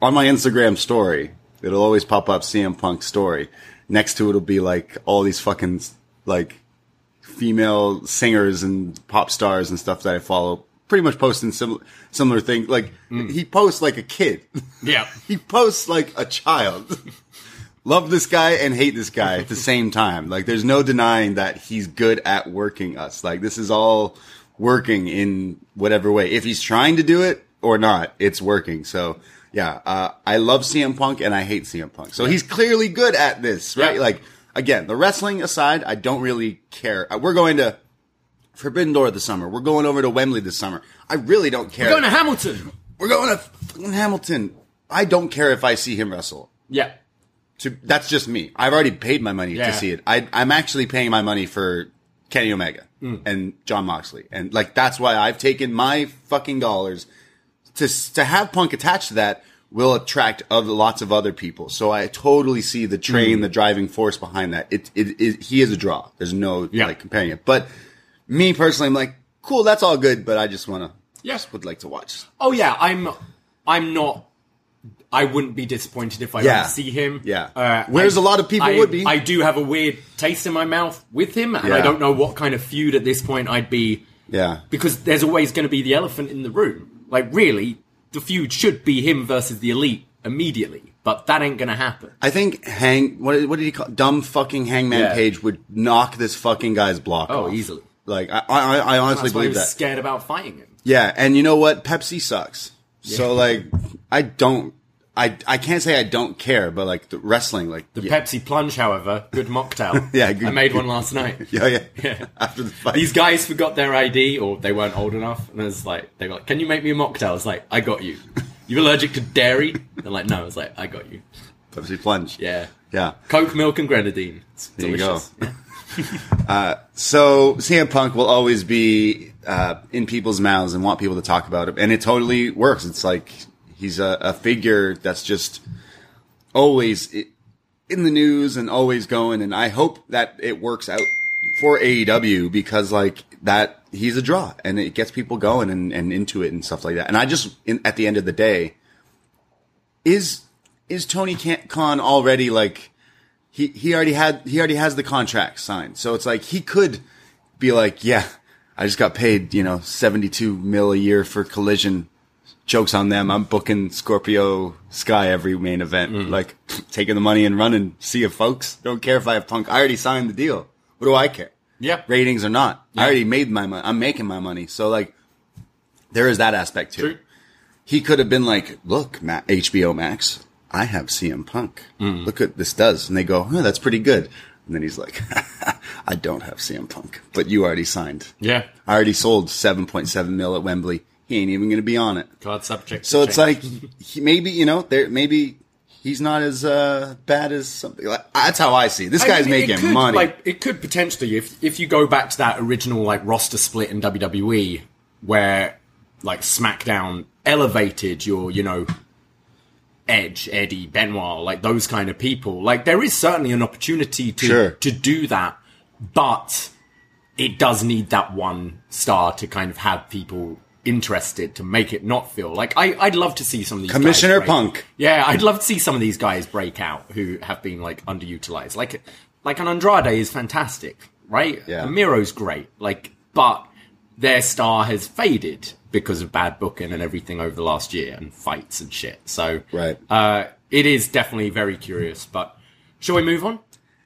on my Instagram story, it'll always pop up CM Punk story. Next to it'll be like all these fucking like female singers and pop stars and stuff that I follow. Pretty much posting similar similar things. Like mm. he posts like a kid. [LAUGHS] yeah. he posts like a child. [LAUGHS] Love this guy and hate this guy at the [LAUGHS] same time. Like, there's no denying that he's good at working us. Like, this is all working in whatever way. If he's trying to do it, or not, it's working. So yeah, uh, I love CM Punk and I hate CM Punk. So he's clearly good at this, right? Yeah. Like again, the wrestling aside, I don't really care. Uh, We're going to Forbidden Door this summer. We're going over to Wembley this summer. I really don't care. We're going to Hamilton. We're going to fucking Hamilton. I don't care if I see him wrestle. Yeah. To, that's just me. I've already paid my money Yeah. to see it. I, I'm actually paying my money for Kenny Omega Hmm. and Jon Moxley, and like that's why I've taken my fucking dollars to to have Punk attached to that will attract other lots of other people. So I totally see the train, Hmm. the driving force behind that. It, it, it he is a draw. There's no Yeah. like comparing it. But me personally, I'm like, cool, that's all good, but I just want to, yes, would like to watch. Oh yeah, I'm. I'm not. I wouldn't be disappointed if I Yeah. don't see him. Yeah. Uh, Whereas I- a lot of people I- would be. I do have a weird taste in my mouth with him, and I don't know what kind of feud at this point I'd be. Yeah. Because there's always going to be the elephant in the room. Like really, the feud should be him versus the elite immediately, but that ain't to happen. I think Hang, what, what did he call dumb fucking Hangman Yeah. Page would knock this fucking guy's block Oh, off. easily. Like I, I, I honestly That's why he believe was that. scared about fighting him. Yeah, and you know what? Pepsi sucks. So like, I don't, I, I can't say I don't care, but like the wrestling, like The yeah, Pepsi Plunge, however, good mocktail. [LAUGHS] Yeah, good- I made one last night. [LAUGHS] yeah, yeah, [LAUGHS] Yeah. After the fight, These guys forgot their ID or they weren't old enough, and it's like they were like, "Can you make me a mocktail?" It's like, "I got you." You're allergic to dairy? They're like, "No." It's like, "I got you." Pepsi plunge. Yeah, yeah. Coke, milk, and grenadine. It's There you delicious. go. So CM Punk will always be uh, in people's mouths and want people to talk about him, and it totally works. It's like he's a, a figure that's just always in the news and always going. And I hope that it works out for AEW because like that he's a draw and it gets people going and, and into it and stuff like that. And I just in, at the end of the day is is Tony Khan already like he he already had he already has the contract signed. So it's like he could be like, yeah, I just got paid, you know, 72 mil a year for collision. Jokes on them. I'm booking Scorpio Sky every main event. Like [SNIFFS] taking the money and running. See you folks. Don't care if I have punk. I already signed the deal. What do I care? Yeah. Ratings or not. Yeah. I already made my money. I'm making my money. So like there is that aspect too True. he could have been like, "Look, Ma- HBO Max, I have CM Punk. Mm. Look what this does." And they go, "Oh, that's pretty good." And then he's like, [LAUGHS] "I don't have CM Punk, but you already signed. Yeah. I already sold 7.7 mil at Wembley. He ain't even going to be on it." Card subject. So it's change. like he, maybe you know, there maybe he's not as uh, bad as something. Like, that's how I see. it. This I guy's mean, making could, money. Like it could potentially, if if you go back to that original like roster split in WWE, where like SmackDown elevated your, you know, Edge, Eddie, Benoit, like those kind of people. Like there is certainly an opportunity to Sure. to do that, but it does need that one star to kind of have people interested to make it not feel like I, I'd love to see some of these guys Commissioner Punk. Yeah, I'd love to see some of these guys break out who have been like underutilized. Like like an Andrade is fantastic, right? Yeah. Miro's great. Like but their star has faded because of bad booking and everything over the last year and fights and shit. So Right. uh, it is definitely very curious. But shall we move on?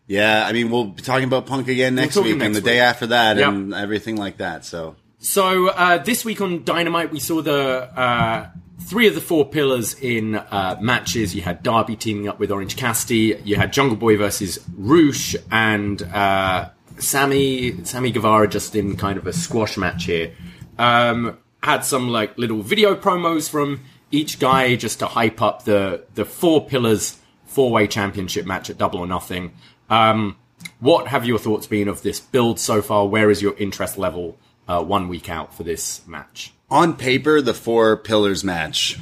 yeah, I mean, we'll be talking about Punk again next talking week and next the day after that Yep. and everything like that. So So uh, this week on Dynamite, we saw the uh, three of the four pillars in uh, matches. You had Darby teaming up with Orange Cassidy. You had Jungle Boy versus Rush and uh, Sammy Sammy Guevara just in kind of a squash match here. Um, had some like little video promos from each guy just to hype up the the four pillars four way championship match at Double or Nothing. Um, what have your thoughts been of this build so far? Where is your interest level uh, one week out for this match? on paper, the four pillars match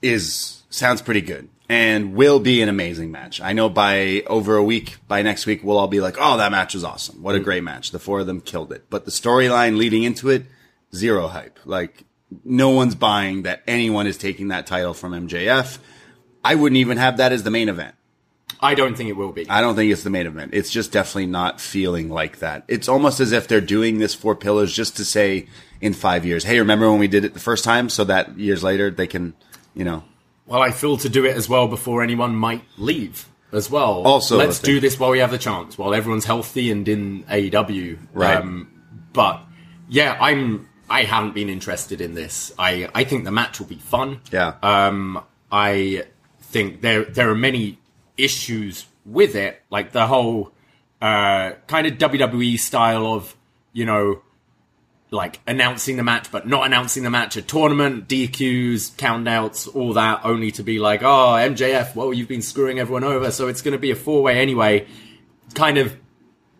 is sounds pretty good and will be an amazing match. I know by over a week, by next week, we'll all be like, "Oh, that match was awesome! What a great match! The four of them killed it." But the storyline leading into it, zero hype. Like no one's buying that anyone is taking that title from MJF. I wouldn't even have that as the main event. I don't think it will be. I don't think it's the main event. It's just definitely not feeling like that. It's almost as if they're doing this four pillars just to say in five years, hey, remember when we did it the first time? So that years later they can, you know, Well, I feel to do it as well before anyone might leave as well. Also let's do this while we have the chance, while everyone's healthy and in AEW. Right. but yeah, I'm I haven't been interested in this. I I think the match will be fun. Yeah. Um, I think there there are many issues with it, like the whole uh, kind of WWE style of you know like announcing the match but not announcing the match, a tournament, DQs, countouts, all that, only to be like, oh MJF, well you've been screwing everyone over, so it's going to be a four way anyway. Kind of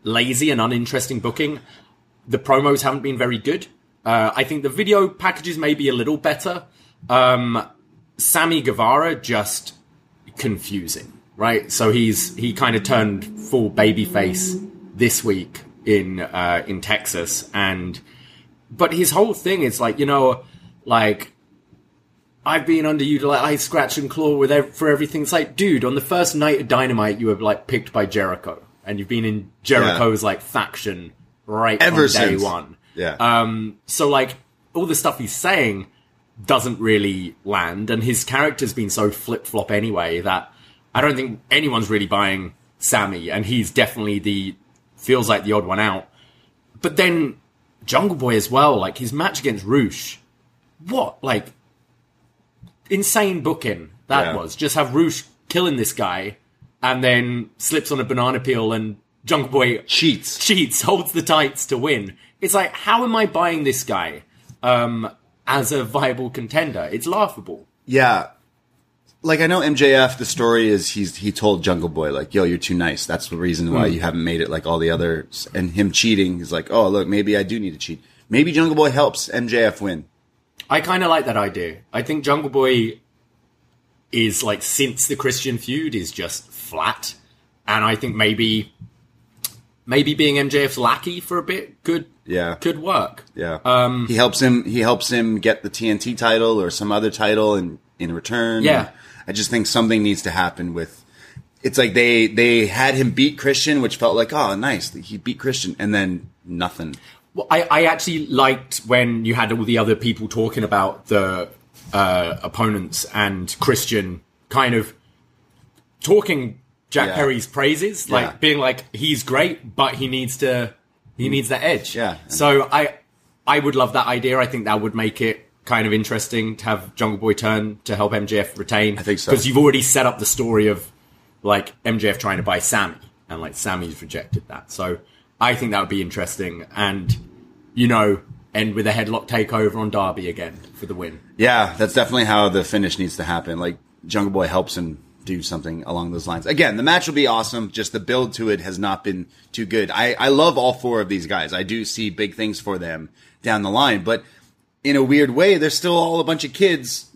lazy and uninteresting booking. The promos haven't been very good. Uh, I think the video packages may be a little better. Um, Sammy Guevara just confusing, right? So he's he kind of turned full babyface this week in uh, in Texas, and but his whole thing is like you know like I've been underutilized. I scratch and claw with ev- for everything. It's like, dude, on the first night of Dynamite, you were like picked by Jericho, and you've been in Jericho's like faction right Ever from day since. one. Yeah. Um, so like all the stuff he's saying doesn't really land, and his character's been so flip flop anyway that I don't think anyone's really buying Sammy, and he's definitely the feels like the odd one out. But then Jungle Boy as well, like his match against Rush, what like insane booking that Yeah. was. Just have Rush killing this guy, and then slips on a banana peel, and Jungle Boy Cheats. cheats, holds the tights to win. It's like, how am I buying this guy um, as a viable contender? It's laughable. Yeah. Like I know MJF, the story is he's he told Jungle Boy like, "Yo, you're too nice. That's the reason why you haven't made it like all the others." And him cheating, he's like, "Oh, look, maybe I do need to cheat. Maybe Jungle Boy helps MJF win." I kind of like that idea. I think Jungle Boy is like since the Christian feud is just flat, and I think maybe maybe being MJF's lackey for a bit could Yeah. could work. Yeah. Um, he helps him. He helps him get the TNT title or some other title in in return. Yeah. I just think something needs to happen with. It's like they they had him beat Christian, which felt like oh nice he beat Christian, and then nothing. Well, I, I actually liked when you had all the other people talking about the uh, opponents and Christian kind of talking Jack Yeah. Perry's praises, like Yeah. being like he's great, but he needs to he needs that edge. Yeah. So I I would love that idea. I think that would make it kind of interesting to have Jungle Boy turn to help MJF retain. I think so. because you've already set up the story of like MJF trying to buy Sammy, and like Sammy's rejected that. So I think that would be interesting, and you know, end with a headlock takeover on Darby again for the win. Yeah, that's definitely how the finish needs to happen. Like Jungle Boy helps him do something along those lines. Again, the match will be awesome. Just the build to it has not been too good. I, I love all four of these guys. I do see big things for them down the line, but in a weird way, they're still all a bunch of kids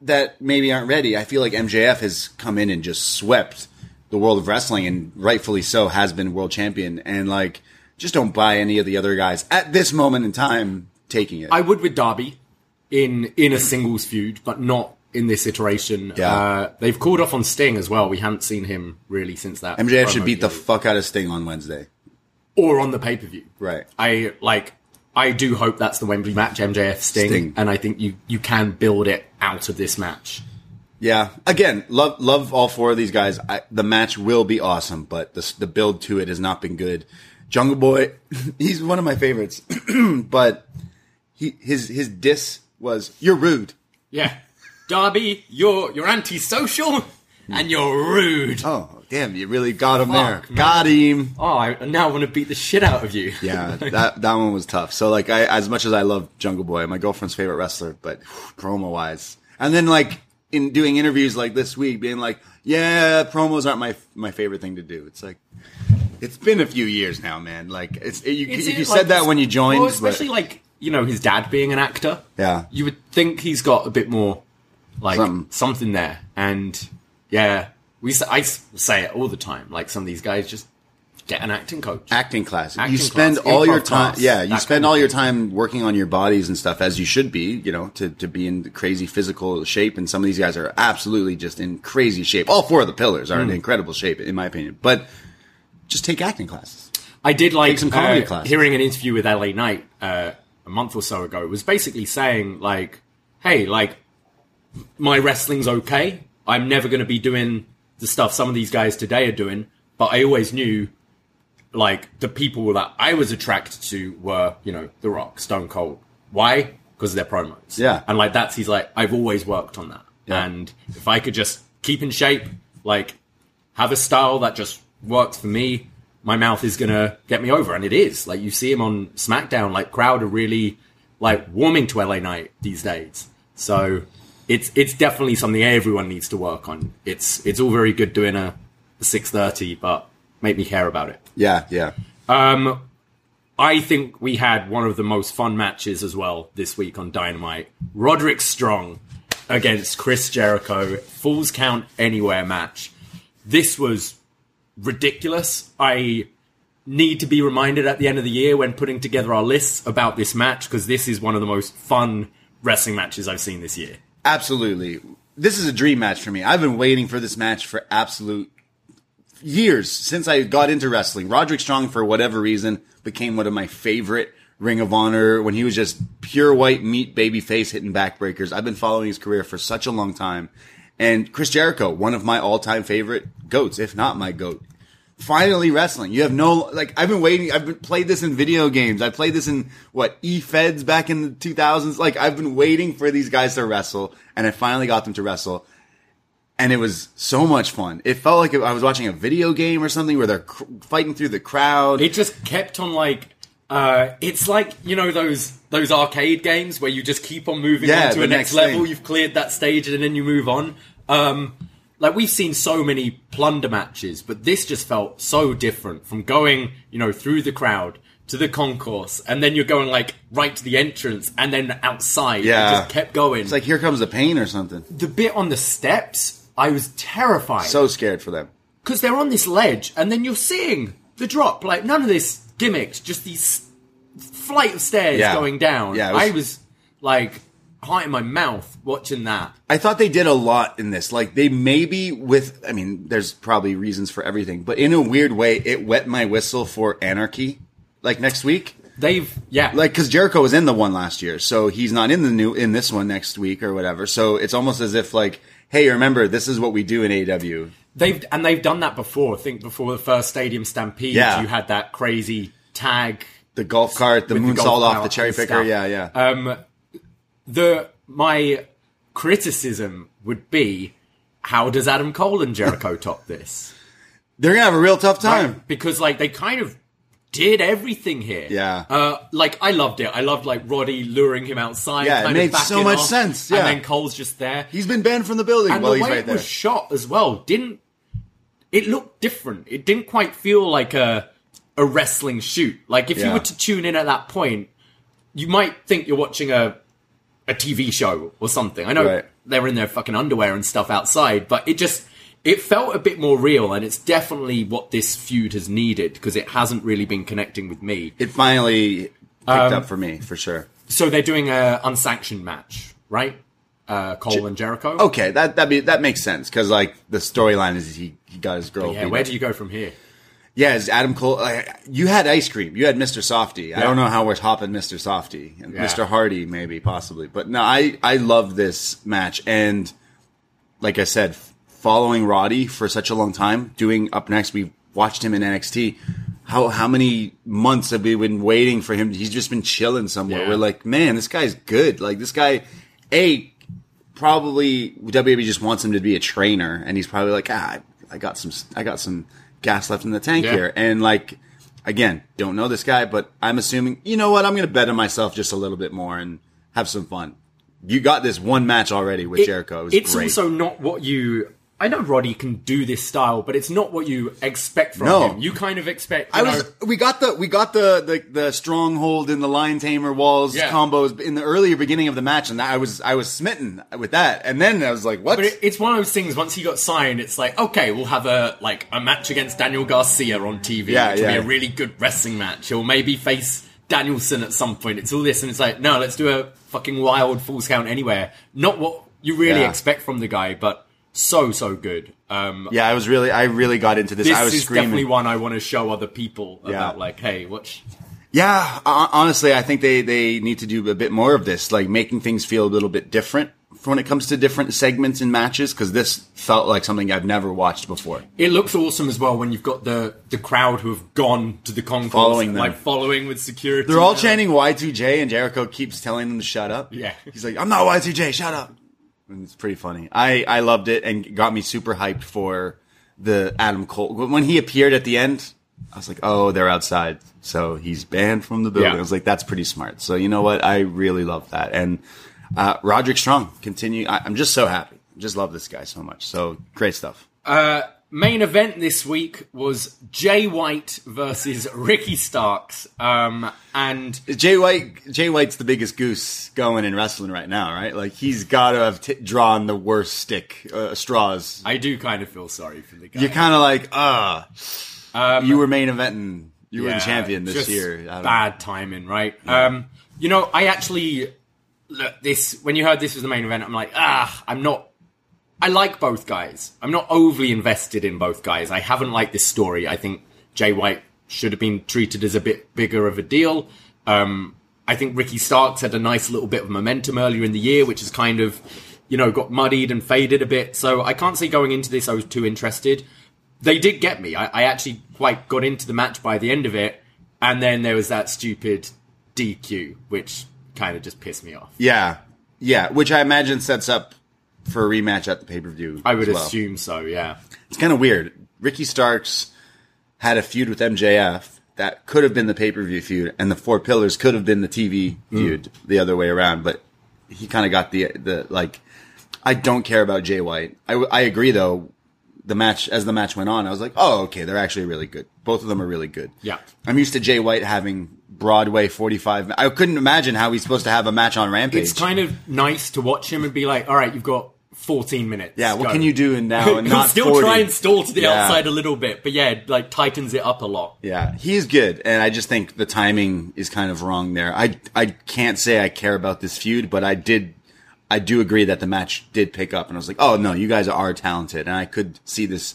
that maybe aren't ready. I feel like MJF has come in and just swept the world of wrestling and rightfully so has been world champion and like just don't buy any of the other guys at this moment in time taking it. I would with Darby in in a singles feud, but not in this iteration. Yeah. Uh, they've called off on Sting as well. We haven't seen him really since that. MJF should beat the fuck out of Sting on Wednesday. or on the pay per view. Right. I like. I do hope that's the Wembley match, MJF Sting, Sting. and I think you you can build it out of this match. Yeah. Again, love love all four of these guys. I, the match will be awesome, but the the build to it has not been good. Jungle Boy, [LAUGHS] he's one of my favorites, [CLEARS THROAT] but he his his diss was "You're rude." Yeah, Darby, you're you're antisocial and you're rude. Oh, damn! You really got him Fuck, there. man. Got him. Oh, I now want to beat the shit out of you. [LAUGHS] Yeah, [LAUGHS] that that one was tough. So like, I as much as I love Jungle Boy, my girlfriend's favorite wrestler, but [SIGHS] promo wise, and then like in doing interviews like this week, being like, yeah, promos aren't my my favorite thing to do. It's like. It's been a few years now, man. Like it's you, It's you, like, said that when you joined, well, but- especially like you know his dad being an actor. Yeah. you would think he's got a bit more like Something. something, there, and yeah, we I say it all the time. Like some of these guys just get an acting coach. acting class. Acting you spend class, all your time, class, yeah, you spend all your time working on your bodies and stuff as you should be, you know, to, to be in crazy physical shape. And some of these guys are absolutely just in crazy shape. All four of the pillars are Hmm. in incredible shape, in my opinion. But just take acting classes. I did like some comedy uh, classes. hearing an interview with LA Knight uh, a month or so ago. It was basically saying like, "Hey, like my wrestling's okay. I'm never going to be doing the stuff some of these guys today are doing, but I always knew like the people that I was attracted to were, you know, The Rock, Stone Cold. Why? Because of their promos. Yeah. And like that's he's like, I've always worked on that. Yeah. And if I could just keep in shape, like have a style that just works for me, my mouth is gonna get me over. And it is. Like you see him on SmackDown, like crowd are really like warming to LA Knight these days. So it's it's definitely something everyone needs to work on. It's it's all very good doing a, a six thirty, but make me care about it. Yeah, yeah. Um, I think we had one of the most fun matches as well this week on Dynamite. Roderick Strong against Chris Jericho, Falls Count Anywhere match. This was ridiculous. I need to be reminded at the end of the year when putting together our lists about this match because this is one of the most fun wrestling matches I've seen this year. Absolutely. This is a dream match for me. I've been waiting for this match for absolute years since I got into wrestling. Roderick Strong, for whatever reason, became one of my favorite Ring of Honor when he was just pure white meat baby face hitting backbreakers. I've been following his career for such a long time. And Chris Jericho, one of my all time favorite goats, if not my goat. Finally wrestling. You have no, like, I've been waiting. I've been, played this in video games. I played this in, what, E-Feds back in the 2000s. Like, I've been waiting for these guys to wrestle, and I finally got them to wrestle and it was so much fun. It felt like I was watching a video game or something where they're cr- fighting through the crowd. It just kept on like uh, it's like you know those those arcade games where you just keep on moving Yeah, on to the a next, next level. You've cleared that stage and then you move on. Um, like we've seen so many plunder matches, but this just felt so different from going you know through the crowd to the concourse and then you're going like right to the entrance and then outside. Yeah. it just kept going. it's like here comes the pain or something. the bit on the steps. I was terrified So scared for them. because they're on this ledge, and then you're seeing the drop. Like none of this gimmicks, just these flight of stairs Yeah. going down. Yeah, was- I was like heart in my mouth watching that. I thought they did a lot in this. Like they maybe with, I mean, there's probably reasons for everything, but in a weird way, it wet my whistle for Anarchy. Like next week, They've yeah, like because Jericho was in the one last year, so he's not in the new in this one next week or whatever. So it's almost as if like, hey, remember this is what we do in AEW. they've and they've done that before. I think before the first Stadium Stampede, Yeah. you had that crazy tag. The golf cart, the moonsault off the cherry picker, stuff. yeah, yeah. Um, the my criticism would be, how does Adam Cole and Jericho [LAUGHS] top this? They're gonna have a real tough time. Right? Because like they kind of did everything here. Yeah. Uh, like I loved it. I loved like Roddy luring him outside. Yeah, it made of so much off, sense, yeah. And then Cole's just there. He's been banned from the building and while the he's way right it there. was shot as well didn't. It looked different. It didn't quite feel like a a wrestling shoot. Like if you were to tune in at that point, you might think you're watching a a TV show or something. I know Right. they're in their fucking underwear and stuff outside, but it just it felt a bit more real, and it's definitely what this feud has needed because it hasn't really been connecting with me. it finally picked Um, up for me for sure. So they're doing a unsanctioned match, right? Uh, Cole and Jericho. Okay, that that be that makes sense because like the storyline is he, he got his girl. yeah. beat Where up. do you go from here? Yeah, is Adam Cole? Like, you had ice cream. You had Mr. Softy. I don't know how we're topping Mr. Softy and Yeah. Mr. Hardy, maybe possibly. But no, I I love this match, and like I said, following Roddy for such a long time, doing up next, we watched him in NXT. How how many months have we been waiting for him? He's just been chilling somewhere. Yeah. We're like, man, this guy's good. Like this guy, a probably WWE just wants him to be a trainer, and he's probably like, ah, I got some, I got some gas left in the tank Yeah. here, and like, again, don't know this guy, but I'm assuming, you know what, I'm going to bet on myself just a little bit more and have some fun. You got this one match already with It- Jericho. It it's great. also not what you. I know Roddy can do this style, but it's not what you expect from No. him. You kind of expect. I was. know, We got the we got the the, the stronghold in the lion tamer walls Yeah. combos in the earlier beginning of the match, and I was I was smitten with that. And then I was like, what? But it, it's one of those things. Once he got signed, it's like okay, we'll have a like a match against Daniel Garcia on TV, Yeah, which will yeah. be a really good wrestling match. He'll maybe face Danielson at some point. It's all this, and it's like no, let's do a fucking wild falls count anywhere. Not what you really Yeah. expect from the guy, but so so good. Um, yeah, I was really I really got into this. this I was is screaming. definitely one I want to show other people Yeah. about. Like, hey, watch. Yeah, honestly, I think they, they need to do a bit more of this, like making things feel a little bit different for when it comes to different segments in matches because this felt like something I've never watched before. It looks awesome as well when you've got the the crowd who have gone to the concourse, Following them. like following with security. They're all chanting Y2J, and Jericho keeps telling them to shut up. Yeah. he's like, "I'm not Y2J, shut up." It's pretty funny. I I loved it and got me super hyped for the Adam Cole when he appeared at the end. I was like, "Oh, they're outside." So he's banned from the building. Yeah. I was like, "That's pretty smart." So you know what? I really love that. And uh, Roderick Strong continue. I, I'm just so happy. Just love this guy so much. So great stuff. Main event this week was Jay White versus Ricky Starks, um, and Jay White, Jay White's the biggest goose going in wrestling right now, right? Like he's got to have t- drawn the worst stick uh, straws. I do kind of feel sorry for the guy. You're kind of like, ah, you were main eventing, you were the champion this year. Bad timing, right? Um, you know, I actually look this when you heard this was the main event. I'm like, ah, I'm not. I like both guys. I'm not overly invested in both guys. I haven't liked this story. I think Jay White should have been treated as a bit bigger of a deal. Um, I think Ricky Starks had a nice little bit of momentum earlier in the year, which has kind of, you know, got muddied and faded a bit. So I can't say going into this I was too interested they did get me. I, I actually quite got into the match by the end of it, and then there was that stupid DQ, which kind of just pissed me off. Yeah, yeah, which I imagine sets up for a rematch at the pay per view. I would assume so. Yeah, it's kind of weird. Ricky Starks had a feud with MJF that could have been the pay per view feud, and the Four Pillars could have been the TV hmm. feud the other way around. But he kind of got the the like. I don't care about Jay White. I, I agree though. The match as the match went on, I was like, oh, okay, they're actually really good. Both of them are really good. Yeah. I'm used to Jay White having Broadway 45. I couldn't imagine how he's supposed to have a match on Rampage. it's kind of nice to watch him and be like, all right, you've got 14 minutes. yeah, what Go." can you do in now [LAUGHS] and not still 40? try and stall to the Yeah. outside a little bit, but yeah, like tightens it up a lot. Yeah, he's good, and I just think the timing is kind of wrong there. I I can't say I care about this feud, but I did. I do agree that the match did pick up, and I was like, "Oh no, you guys are talented," and I could see this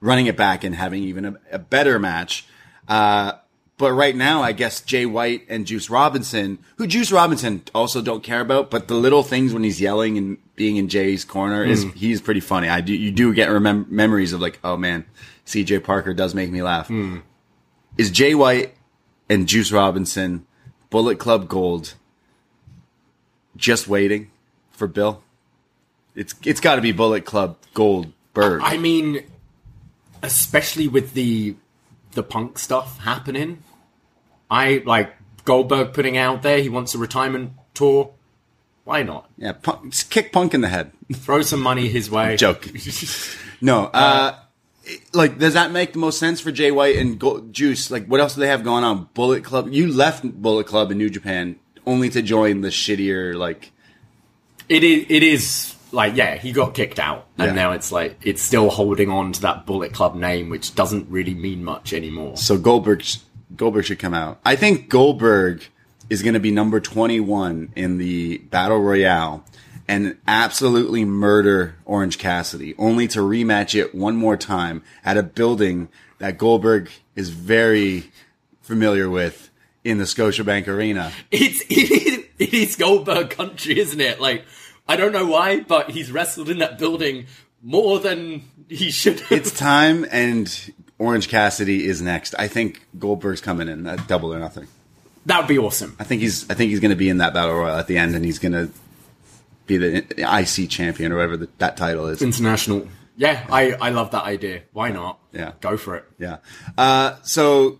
running it back and having even a, a better match. Uh, but right now, I guess Jay White and Juice Robinson, who Juice Robinson also don't care about, but the little things when he's yelling and being in Jay's corner is mm. he's pretty funny. I do you do get remem- memories of like, oh man, C.J. Parker does make me laugh mm. is Jay White and Juice Robinson, Bullet Club Gold, just waiting for Bill? It's it's got to be Bullet Club Goldberg. I mean, especially with the the punk stuff happening, I like Goldberg putting out there he wants a retirement tour. Why not? yeah, punk, kick Punk in the head. Throw some money his way. Joke. No, [LAUGHS] uh, like does that make the most sense for Jay White and Go- Juice? Like, what else do they have going on? Bullet Club. You left Bullet Club in New Japan only to join the shittier like. It is. It is like yeah, he got kicked out, and Yeah. now it's like it's still holding on to that Bullet Club name, which doesn't really mean much anymore. So Goldberg, Goldberg should come out. I think Goldberg is going to be number 21 in the battle royale and absolutely murder Orange Cassidy, only to rematch it one more time at a building that Goldberg is very familiar with in the Scotiabank Arena. It's [LAUGHS] it is, it is Goldberg country, isn't it? Like I don't know why, but he's wrestled in that building more than he should. have. It's time, and Orange Cassidy is next. I think Goldberg's coming in at double or nothing. that would be awesome. I think he's I think he's going to be in that battle royal at the end, and he's going to be the IC champion or whatever the, that title is. International. Yeah, I I love that idea. Why not? Yeah. go for it. Yeah. Uh, so,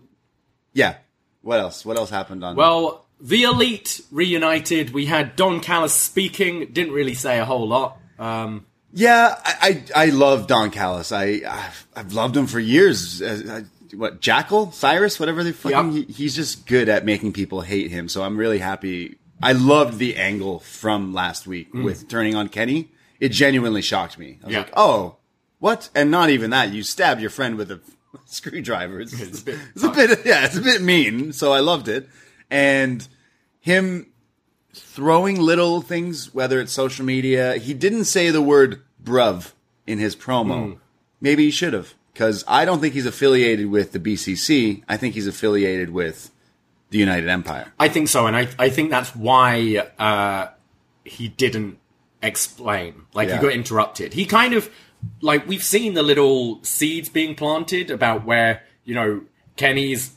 yeah. What else? What else happened on? Well, the elite reunited. We had Don Callis speaking. Didn't really say a whole lot. Um, yeah, I, I I love Don Callis. I I've, I've loved him for years. Uh, I, what Jackyl Cyrus, whatever they fucking. Yep. He, he's just good at making people hate him. So I'm really happy. I loved the angle from last week with turning on Kenny. It genuinely shocked me. I was Yeah. like, oh, what? And not even that. You stabbed your friend with a [LAUGHS] screwdriver. It's, It's a bit- it's a bit, yeah, it's a bit mean. So I loved it. And him throwing little things, whether it's social media, he didn't say the word bruv in his promo. Maybe he should have, because I don't think he's affiliated with the BCC. I think he's affiliated with the United Empire. I think so, and I I think that's why uh, he didn't explain. Like Yeah. you got interrupted. He kind of like we've seen the little seeds being planted about where you know Kenny's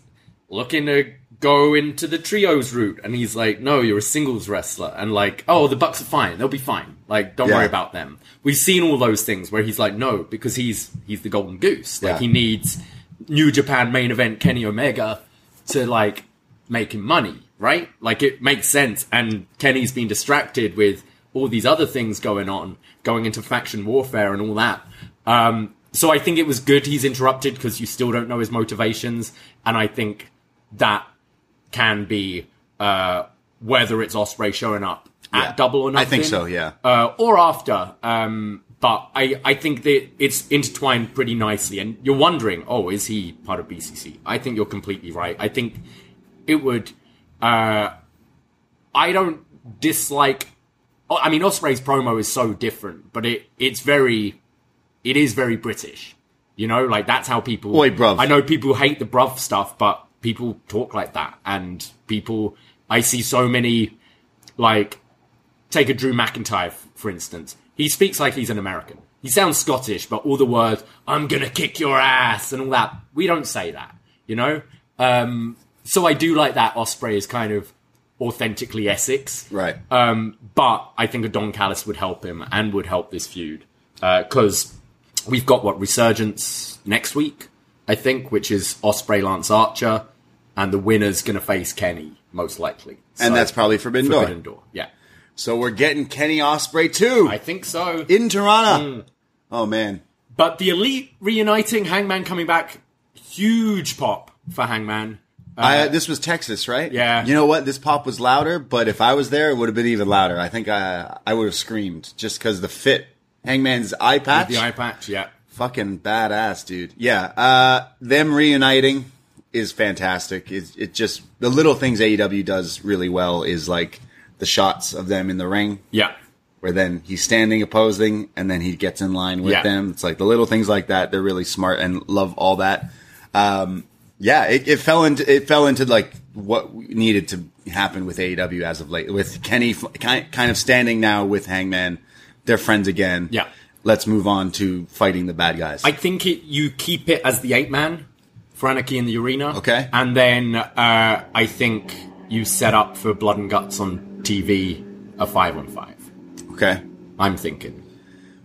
looking to go into the trios route, and he's like, "No, you're a singles wrestler," and like, "Oh, the Bucks are fine. They'll be fine. Like, don't Yeah. worry about them." We've seen all those things where he's like, "No," because he's he's the golden goose. Like Yeah. he needs New Japan main event Kenny Omega to like make him money, right? Like it makes sense. And Kenny's been distracted with all these other things going on, going into faction warfare and all that. Um, so I think it was good he's interrupted because you still don't know his motivations. And I think that can be uh, whether it's Ospreay showing up at Yeah. double or nothing. I think so, yeah. Uh, or after. Um, but I, I think that it's intertwined pretty nicely. And you're wondering, oh, is he part of BCC? I think you're completely right. I think it would. Uh, I don't dislike. I mean, Ospreay's promo is so different, but it it's very, it is very British. You know, like that's how people. Oi, bruv. I know people hate the bruv stuff, but people talk like that, and people. I see so many, like, take a Drew McIntyre for instance. He speaks like he's an American. He sounds Scottish, but all the words "I'm gonna kick your ass" and all that. We don't say that, you know. Um, so I do like that Ospreay is kind of authentically Essex, Right. um, but I think a Don Callis would help him and would help this feud because we've got what Resurgence next week, I think, which is Ospreay Lance Archer, and the winner's going to face Kenny most likely, and that's probably Forbidden, Forbidden Door. Door. Yeah, So we're getting Kenny Ospreay too I think so. in Toronto. Mm. Oh man, But the Elite reuniting, Hangman coming back, huge pop for Hangman. I, this was Texas, right? Uh, yeah. You know what? This pop was louder, but if I was there, it would have been even louder. I think I I would have screamed just because the fit. Hangman's eye patch, The eye patch, yeah. Fucking badass, dude. Yeah, uh, them reuniting is fantastic. It, it just the little things AEW does really well is like the shots of them in the ring, Yeah. where then he's standing opposing and then he gets in line with Yeah. them. It's like the little things like that. They're really smart and love all that. Um, yeah, it, it fell into it fell into like what needed to happen with AEW as of late. With Kenny kind kind of standing now with Hangman, they're friends again. Yeah. Let's move on to fighting the bad guys. I think it, you keep it as the eight man for Anarchy in the Arena. Okay. And then uh, I think you set up for Blood and Guts on TV a five on five. okay, I'm thinking.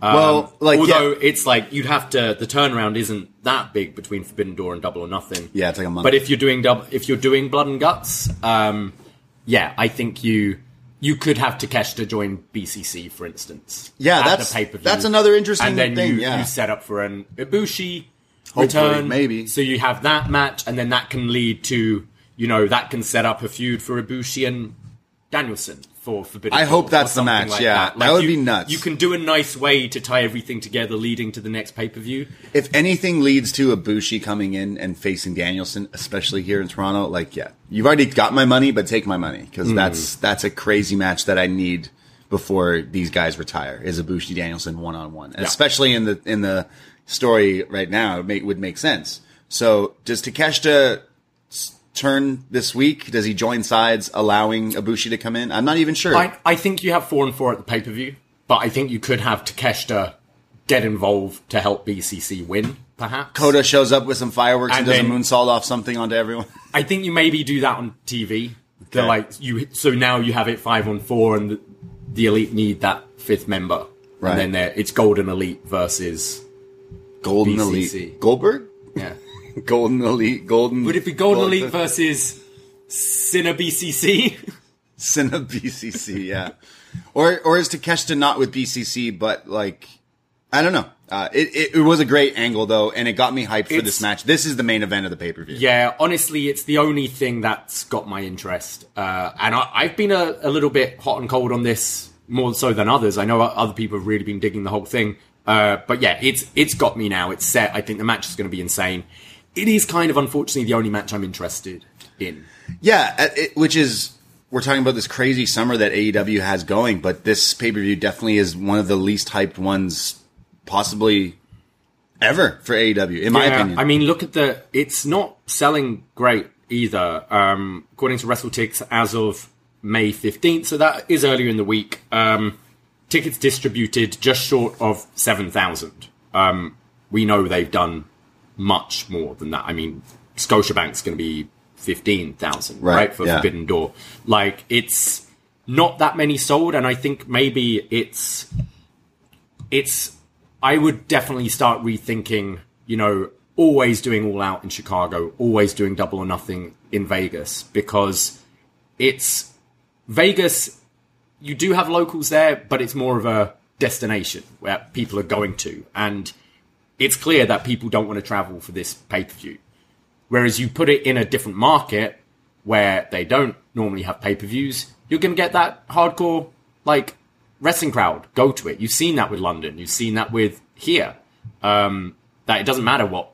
well, like Although yeah, it's like you'd have to, the turnaround isn't that big between Forbidden Door and Double or Nothing. yeah, it's like a month. But if you're doing double, if you're doing Blood and Guts, um, yeah, I think you you could have Takeshita join BCC, for instance. Yeah, that's- that's another interesting and then thing, You, yeah. you set up for an Ibushi Hopefully, return, maybe. So you have that match, and then that can lead to you know that can set up a feud for Ibushi and Danielson for Forbidden. I Door hope that's the match, like yeah. that, That would you- be nuts. You can do a nice way to tie everything together, leading to the next pay per view. if anything leads to Ibushi coming in and facing Danielson, especially here in Toronto, like yeah, you've already got my money, but take my money because Hmm. that's that's a crazy match that I need before these guys retire. Is Ibushi Danielson one on one, especially in the in the story right now, it would make sense. So does Takeshita turn this week? Does he join sides, allowing Ibushi to come in? I'm not even sure. I, I think you have four and four at the pay per view, but I think you could have Takeshita get involved to help BCC win, perhaps. Kota shows up with some fireworks and, And does a moonsault off something onto everyone. I think you maybe do that on TV. They're like you, so now you have it five on four, and the, the elite need that fifth member, Right. and then there it's Golden Elite versus Golden BCC. Elite Goldberg. yeah. [LAUGHS] Golden Elite, Golden. Would it be Golden Gold- Elite versus Sinner BCC? Cinna [LAUGHS] BCC? Yeah, or or is Takeshita not with BCC, but like I don't know. Uh, it, it it was a great angle though, and it got me hyped for It's- this match. This is the main event of the pay per view. Yeah, honestly, it's the only thing that's got my interest. Uh, and I, I've been a, a little bit hot and cold on this more so than others. I know other people have really been digging the whole thing. Uh, but yeah, it's it's got me now. It's set. I think the match is going to be insane. It is kind of unfortunately the only match I'm interested in. Yeah, uh, it, which is we're talking about this crazy summer that AEW has going, but this pay per view definitely is one of the least hyped ones possibly ever for AEW, in my opinion. I mean, look at the. It's not selling great either. Um, according to WrestleTix, as of May fifteenth, so that is earlier in the week. Um, tickets distributed just short of 7,000. Um, we know they've done much more than that. I mean, Scotiabank's going to be 15,000, right, Right, for yeah. Forbidden Door. Like, it's not that many sold, and I think maybe it's it's I would definitely start rethinking, you know, always doing all out in Chicago, always doing double or nothing in Vegas because it's Vegas you do have locals there, but it's more of a destination where people are going to and it's clear that people don't want to travel for this pay-per-view. Whereas you put it in a different market where they don't normally have pay-per-views, you're going to get that hardcore like wrestling crowd go to it. You've seen that with London. You've seen that with here. Um, that it doesn't matter what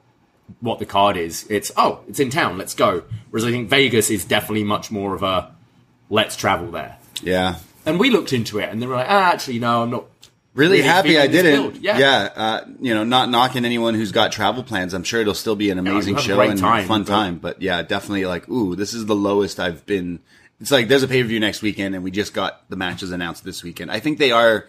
what the card is. It's oh, it's in town. Let's go. Whereas I think Vegas is definitely much more of a let's travel there. Yeah. And we looked into it, and they were like, ah, actually, no, I'm not. Really, Really happy I didn't. build, yeah. uh, you know, not knocking anyone who's got travel plans. I'm sure it'll still be an amazing a show and time, fun but- time. But yeah, definitely like, ooh, this is the lowest I've been. It's like there's a pay per view next weekend, and we just got the matches announced this weekend. I think they are.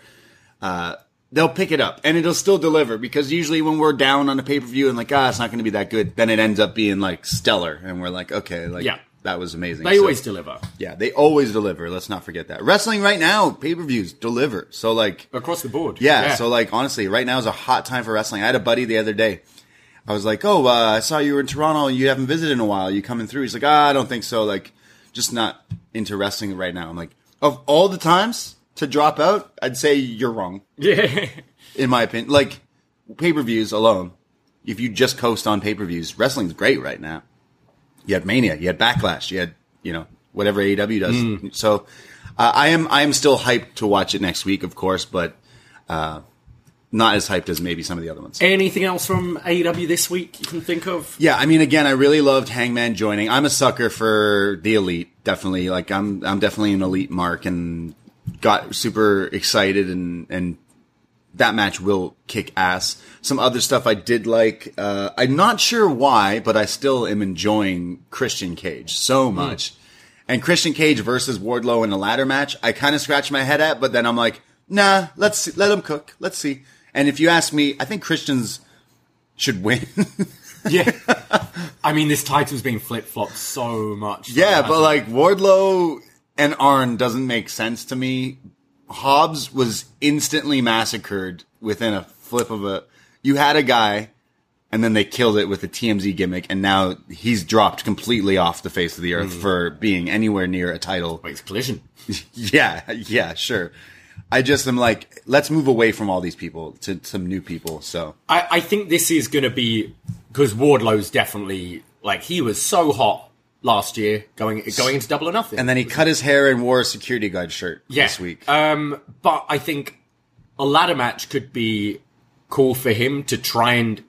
Uh, they'll pick it up, and it'll still deliver because usually when we're down on a pay per view and like, ah, it's not going to be that good, then it ends up being like stellar, and we're like, okay, like Yeah. That was amazing. They So- always deliver yeah, they always deliver. Let's not forget that. Wrestling right now, pay per views deliver. So like, across the board. yeah, so like honestly, right now is a hot time for wrestling. I had a buddy the other day. I was like, "Oh, uh, I saw you were in Toronto and you haven't visited in a while. You coming through?" He's like, "Ah, I don't think so. Like, just not into wrestling right now." I'm like, "Of all the times to drop out, I'd say you're wrong, [LAUGHS] yeah. in my opinion. Like, pay per views alone, if you just coast on pay per views, wrestling's great right now. You had Mania, you had Backlash, you had you know whatever AEW does. So, uh, I am I am still hyped to watch it next week, of course, but uh, not as hyped as maybe some of the other ones. Anything else from AEW this week you can think of? Yeah, I mean, again, I really loved Hangman joining. I'm a sucker for the elite, definitely. Like, I'm, I'm definitely an elite mark, and got super excited, and and that match will kick ass. Some other stuff I did like. Uh, I'm not sure why, but I still am enjoying Christian Cage so much. And Christian Cage versus Wardlow in a ladder match, I kind of scratch my head at, but then I'm like, nah, let's see, let him cook. Let's see. And if you ask me, I think Christians should win. [LAUGHS] Yeah. I mean, this title's been flip flopped so much. Yeah, but like Wardlow and Arn doesn't make sense to me. Hobbs was instantly massacred within a flip of a. You had a guy, and then they killed it with a TMZ gimmick, and now he's dropped completely off the face of the earth mm. for being anywhere near a title. Wait, it's collision. [LAUGHS] Yeah, yeah, sure. I just am like, let's move away from all these people to some new people. So I, I think this is going to be because Wardlow's definitely like he was so hot last year going going into double or nothing. and then he cut his hair and wore a security guard shirt yeah. this week. Um, but I think a ladder match could be cool for him to try and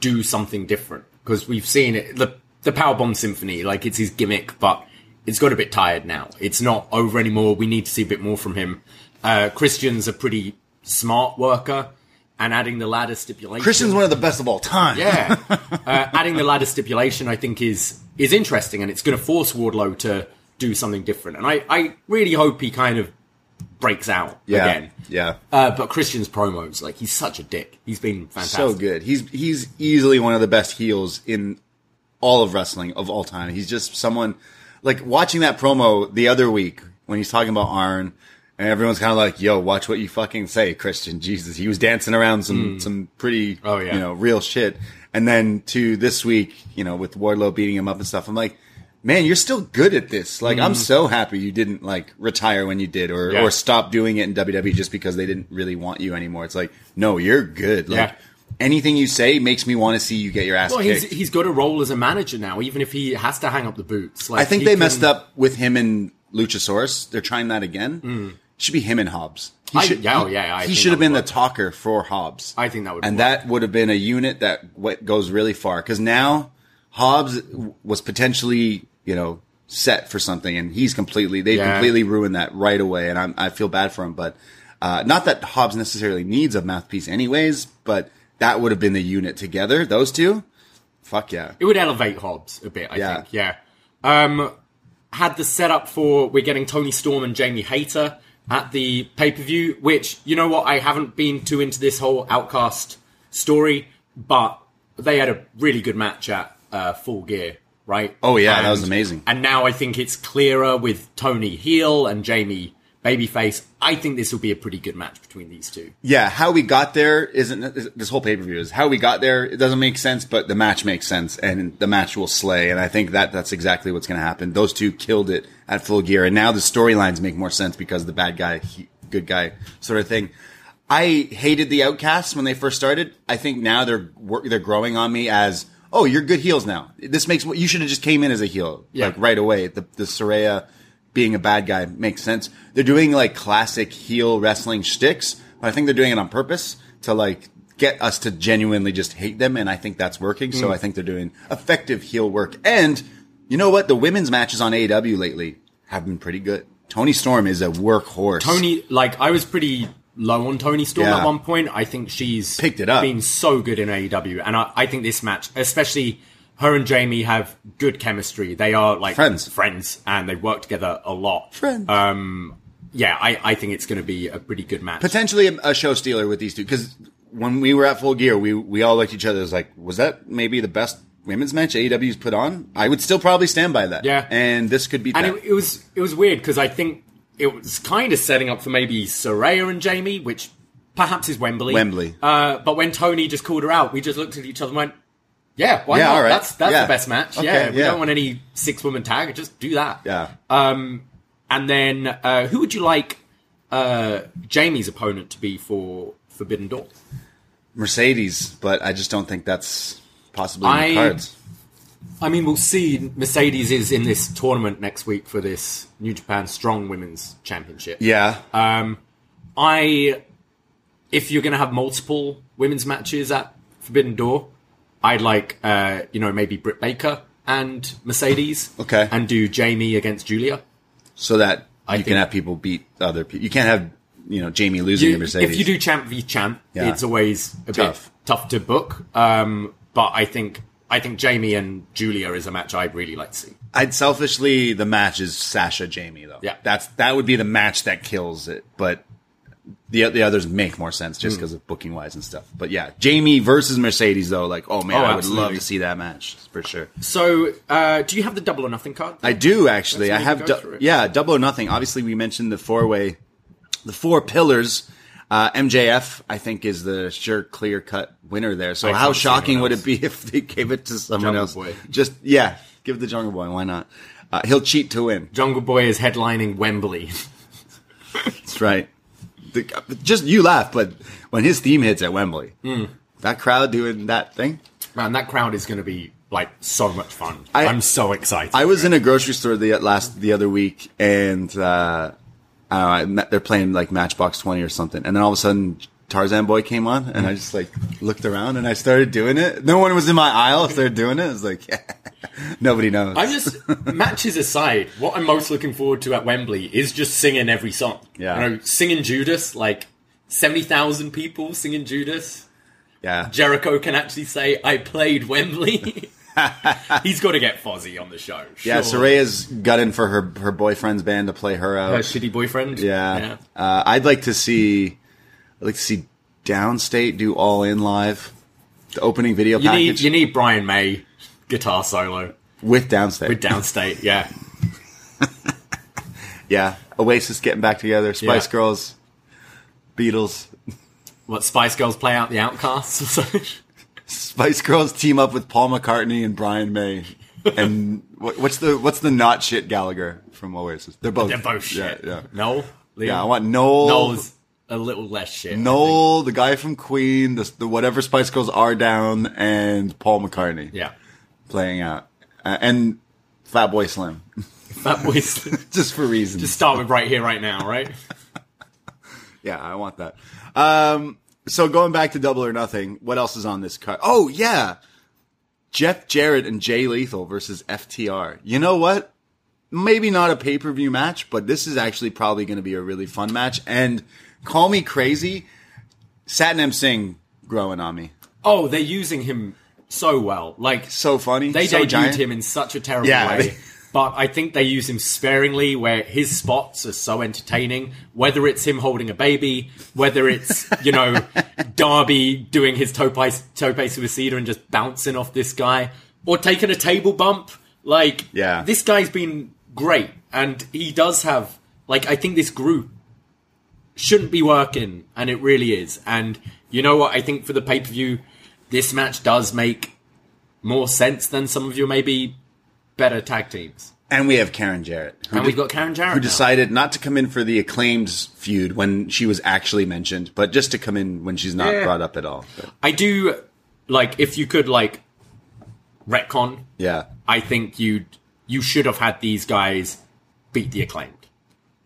do something different because we've seen it. The the Powerbomb Symphony, like it's his gimmick, but it's got a bit tired now. It's not over anymore. We need to see a bit more from him. Uh, Christian's a pretty smart worker, and adding the ladder stipulation. Christian's one of the best of all time. Yeah, uh, adding the ladder stipulation, I think is is interesting, and it's going to force Wardlow to do something different. And I, I really hope he kind of breaks out yeah, again. yeah. Uh, but Christian's promos, like he's such a dick. He's been fantastic. so good. He's he's easily one of the best heels in all of wrestling of all time. He's just someone like watching that promo the other week when he's talking about Arn and everyone's kind of like, "Yo, watch what you fucking say, Christian." Jesus, he was dancing around some some pretty Hmm. Oh, yeah. you know, real shit. And then to this week, you know, with Wardlow beating him up and stuff. I'm like, "Man, you're still good at this." Like, I'm so happy you didn't like retire when you did or Hmm. Yeah. or stop doing it in WWE just because they didn't really want you anymore. It's like, "No, you're good." Like Yeah. anything you say makes me want to see you get your ass Well, he's kicked. he's got a role as a manager now, even if he has to hang up the boots. Like I think they can- messed up with him and Luchasaurus. They're trying that again. Should be him and Hobbs. He. I- should, yeah, oh, yeah, I he should have been would the talker for Hobbs. I think that would and work. that would have been a unit that what goes really far. Because now Hobbs was potentially, you know, set for something, and he's completely they Yeah. completely ruined that right away. And I'm, I feel bad for him, but uh, not that Hobbs necessarily needs a mouthpiece, anyways. But that would have been the unit together. Those two, fuck yeah. It would elevate Hobbs a bit, I Yeah. think. Yeah. Um, had the setup for we're getting Toni Storm and Jamie Hayter at the pay per view. Which you know what, I haven't been too into this whole Outcast story, but they had a really good match at uh, Full Gear, right? Oh, yeah, that was amazing. And now I think it's clearer with Toni heel and Jamie babyface. I think this will be a pretty good match between these two. Yeah, how we got there isn't this whole pay per view is how we got there. It doesn't make sense, but the match makes sense, and the match will slay. And I think that that's exactly what's going to happen. Those two killed it at full gear, and now the storylines make more sense because the bad guy, he, good guy sort of thing. I hated the Outcasts when they first started. I think now they're they're growing on me as oh you're good heels now. This makes you should have just came in as a heel Yeah. like right away. The the Saraya being a bad guy makes sense. They're doing like classic heel wrestling shticks, but I think they're doing it on purpose to like get us to genuinely just hate them, and I think that's working. So hmm. I think they're doing effective heel work. And you know what? The women's matches on AEW lately have been pretty good. Toni Storm is a workhorse. Toni, like I was pretty low on Toni Storm Yeah. at one point. I think she's Picked it up. been so good in AEW, and I, I think this match, especially her and Jamie, have good chemistry. They are like Friends. friends, and they work together a lot. Friends. Um, yeah, I, I think it's going to be a pretty good match. potentially a, a show stealer with these two because when we were at Full Gear, we we all looked at each other as like, was that maybe the best women's match AEW's put on? I would still probably stand by that. Yeah. and this could be. and that. it, it was it was weird because I think it was kind of setting up for maybe Saraya and Jamie, which perhaps is Wembley. Wembley. Uh, but when Toni just called her out, we just looked at each other and went, "Yeah, why Yeah, not? all right. That's that's Yeah. the best match. Okay, yeah, we yeah. don't want any six woman tag. Just do that. yeah. Um, and then uh, who would you like uh, Jamie's opponent to be for Forbidden Door? Mercedes, but I just don't think that's possibly in I- the cards. I mean, we'll see. Mercedes is in this tournament next week for this New Japan Strong Women's Championship. Yeah, Um, I, if you're going to have multiple women's matches at Forbidden Door, I'd like, uh, you know, maybe Britt Baker and Mercedes. Okay. And do Jamie against Julia. so that I you can have people beat other people. You can't have you know Jamie losing You- to Mercedes. if you do champ v champ, Yeah. it's always a Tough. bit tough to book. Um, but I think I think Jamie and Julia is a match I'd really like to see. I'd selfishly the match is Sasha Jamie though. Yeah. that's that would be the match that kills it. But the the others make more sense Hmm. just because of booking wise and stuff. But yeah, Jamie versus Mercedes though, like oh man, Oh, I would love to see that match for sure. So, uh, do you have the double or nothing card? I do actually. I have du- yeah, double or nothing. Obviously, we mentioned the four way, the four pillars. Uh, MJF, I think, is the sure clear cut winner there. So I how shocking would it be [LAUGHS] if they gave it to someone Jungle else? Boy. Just yeah, give the Jungle Boy. Why not? Uh, he'll cheat to win. Jungle Boy is headlining Wembley. [LAUGHS] That's right. The, just you laugh, but when his theme hits at Wembley, Hmm. that crowd doing that thing. Man, that crowd is going to be like so much fun. I- am so excited. I was in a grocery store the last the other week, and uh, I don't know, they're playing like Matchbox Twenty or something, and then all of a sudden Tarzan Boy came on, and I just like looked around and I started doing it. No one was in my aisle. I started doing it. I was like, [LAUGHS] [LAUGHS] nobody knows. I'm just matches aside. What I'm most looking forward to at Wembley is just singing every song. Yeah. you know, singing Judas like seventy thousand people singing Judas. yeah, Jericho can actually say, "I played Wembley." [LAUGHS] He's got to get Fozzy on the show. yeah. sure. Saraya's gutting for her her boyfriend's band to play her out. her shitty boyfriend. Yeah. Uh, I'd like to see, I'd like to see Downstait do All In live, the opening video You need package you need Brian May guitar solo with Downstait. with Downstait. Yeah, [LAUGHS] yeah. Oasis getting back together. Spice Yeah. Girls, Beatles. what Spice Girls play out the Outcasts or something. Spice Girls team up with Paul McCartney and Brian May. And what, what's the what's the not shit Gallagher from Oasis? They're both They're both shit. Yeah, yeah. Noel, Liam? Yeah, I want Noel. Noel's a little less shit. Noel, the guy from Queen, the, the whatever Spice Girls are down, and Paul McCartney. Yeah. Playing out, uh, and Fatboy Slim, Fat Boy Slim, [LAUGHS] [LAUGHS] just for reasons. Just start with right here, right now, right? [LAUGHS] yeah, I want that. Um, so going back to Double or Nothing, what else is on this card? Oh yeah, Jeff Jarrett and Jay Lethal versus FTR. You know what? Maybe not a pay per view match, but this is actually probably going to be a really fun match. And call me crazy, Satnam Singh growing on me. Oh, they're using him so well. Like So funny. they so debuted giant. him in such a terrible Yeah, way. but I think they use him sparingly where his spots are so entertaining. Whether it's him holding a baby, whether it's, [LAUGHS] you know, Darby doing his tope, tope suicida and just bouncing off this guy, or taking a table bump. Like, Yeah. this guy's been great. And he does have, like, I think this group shouldn't be working, and it really is. And you know what? I think for the pay per view, this match does make more sense than some of your maybe better tag teams. And we have Karen Jarrett. who And we've got Karen Jarrett. who now. decided not to come in for the acclaimed feud when she was actually mentioned, but just to come in when she's not Yeah. brought up at all. But, I do like if you could like retcon. yeah. I think you'd you should have had these guys beat the acclaimed.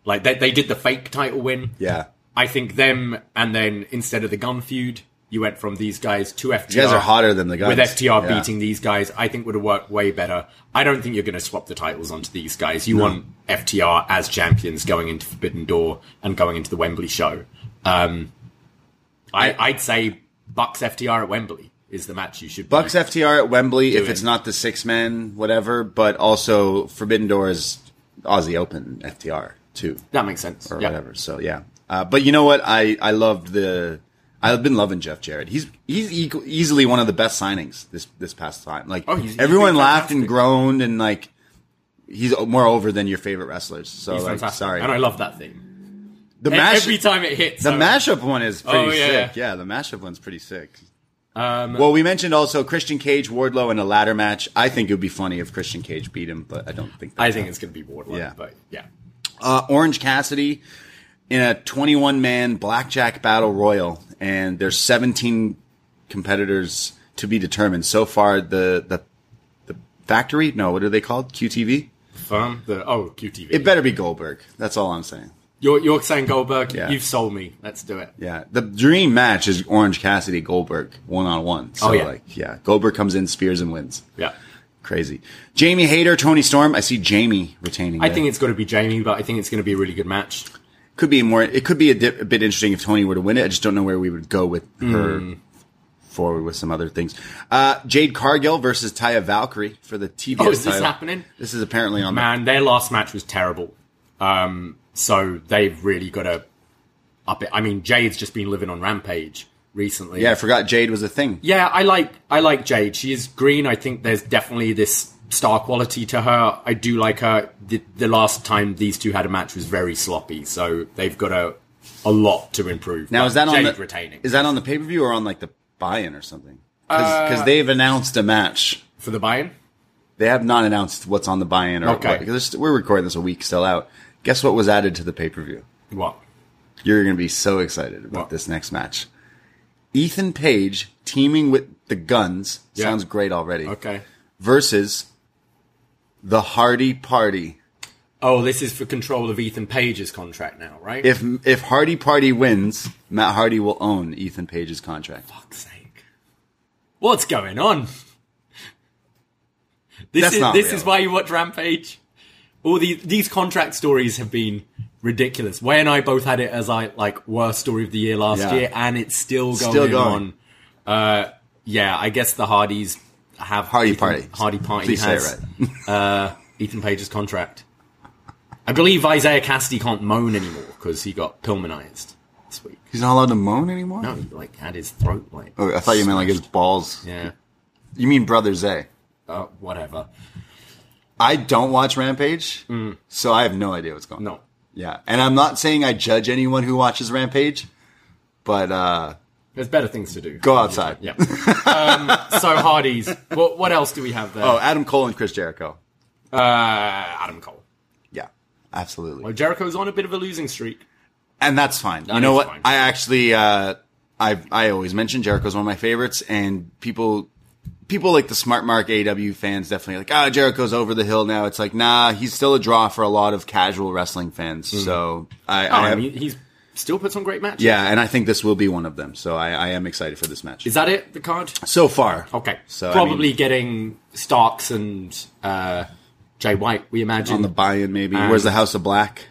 Like they they did the fake title win. Yeah. I think them and then instead of the gun feud, you went from these guys to FTR. You guys are hotter than the guys. with FTR Yeah. beating these guys, I think would have worked way better. I don't think you're going to swap the titles onto these guys. You want FTR as champions going into Forbidden Door and going into the Wembley show. Um, I, I'd say Bucks FTR at Wembley is the match you should. Bucks. FTR at Wembley if it's not the six man, whatever, but also Forbidden Doors Aussie Open FTR too. that makes sense. or yeah. whatever. So yeah, uh, but you know what? I I loved the. I've been loving Jeff Jarrett. He's he's equal, easily one of the best signings this this past time. Like Oh, he's- he's everyone been laughed and groaned and like he's more over than your favorite wrestlers. So He's like, sorry, and I love that thing. the E- mash Every time it hits, the mashup one is pretty Oh, yeah. sick. Yeah, the mashup one's pretty sick. Um, Well, we mentioned also Christian Cage, Wardlow in a ladder match. I think it would be funny if Christian Cage beat him, but I don't think. That I think it's going to be Wardlow. Yeah. but yeah. uh, Orange Cassidy in a 21 man blackjack battle royal, and there's 17 competitors to be determined. So far, the the the factory, no, what are they called? QTV. Firm the oh QTV. It better be Goldberg. That's all I'm saying. You're you're saying Goldberg. Yeah. You've sold me. Let's do it. Yeah, the dream match is Orange Cassidy Goldberg one on one. So Oh, yeah. like, yeah, Goldberg comes in, spears and wins. Yeah. Crazy. Jamie Hayter, Toni Storm. I see Jamie retaining. I there. think it's got to be Jamie, but I think it's going to be a really good match. Could be more. It could be a, di- a bit interesting if Toni were to win it. I just don't know where we would go with her Hmm. forward with some other things. Uh, Jade Cargill versus Taya Valkyrie for the TBS Oh, is this title. happening? This is apparently on. Man, their last match was terrible. Um, so they've really got to up it. I mean, Jade's just been living on Rampage recently. Yeah, I forgot Jade was a thing. Yeah, I like I like Jade. She is green. I think there's definitely this star quality to her. I do like her. The, the last time these two had a match was very sloppy, so they've got a a lot to improve. Now is that on the retaining Is that on the pay per view or on like the buy-in or something? Because uh, they've announced a match. for the buy-in? They have not announced what's on the buy-in. Or Okay. what, because we're recording this a week still out. Guess what was added to the pay per view? What? You're going to be so excited about What? this next match. Ethan Page teaming with the Guns Yeah. sounds great already. Okay. Versus the Hardy Party. Oh, this is for control of Ethan Page's contract now, right? If if Hardy Party wins, Matt Hardy will own Ethan Page's contract. fuck's sake. What's going on? This That's is this real. is why you watch Rampage. All these these contract stories have been ridiculous. Way and I both had it as I like worst story of the year last Yeah. year, and it's still going, Still going. on. Uh, yeah, I guess the Hardys have Hardy Ethan- Party. Hardy Party Please say it has [LAUGHS] uh, Ethan Page's contract. I believe Isiah Kassidy can't moan anymore because he got Pillmanized this week. He's not allowed to moan anymore? No, he like had his throat like. Oh, I thought you meant like his balls. Yeah. You mean Brother Zay? Uh, whatever. I don't watch Rampage, so I have no idea what's going on. Mm. No. Yeah. And I'm not saying I judge anyone who watches Rampage, but uh, There's better things to do. go outside. Yeah. um, so Hardy's. What, what else do we have there? Oh, Adam Cole and Chris Jericho. uh, Adam Cole. Yeah, absolutely. Well, Jericho's on a bit of a losing streak. and that's fine. you know what? fine. I actually, uh, I I always mention Jericho's one of my favorites, and people people like the smart mark AW fans definitely like, ah, Jericho's over the hill now. It's like, nah, he's still a draw for a lot of casual wrestling fans. So I, Oh, I have, mean, he's still puts on great matches. yeah, and I think this will be one of them. So I, I am excited for this match. Is that it? The card? so far, Okay. So I probably mean, getting Starks and uh, Jay White. We imagine. on the buy-in, maybe. Um, Where's the House of Black?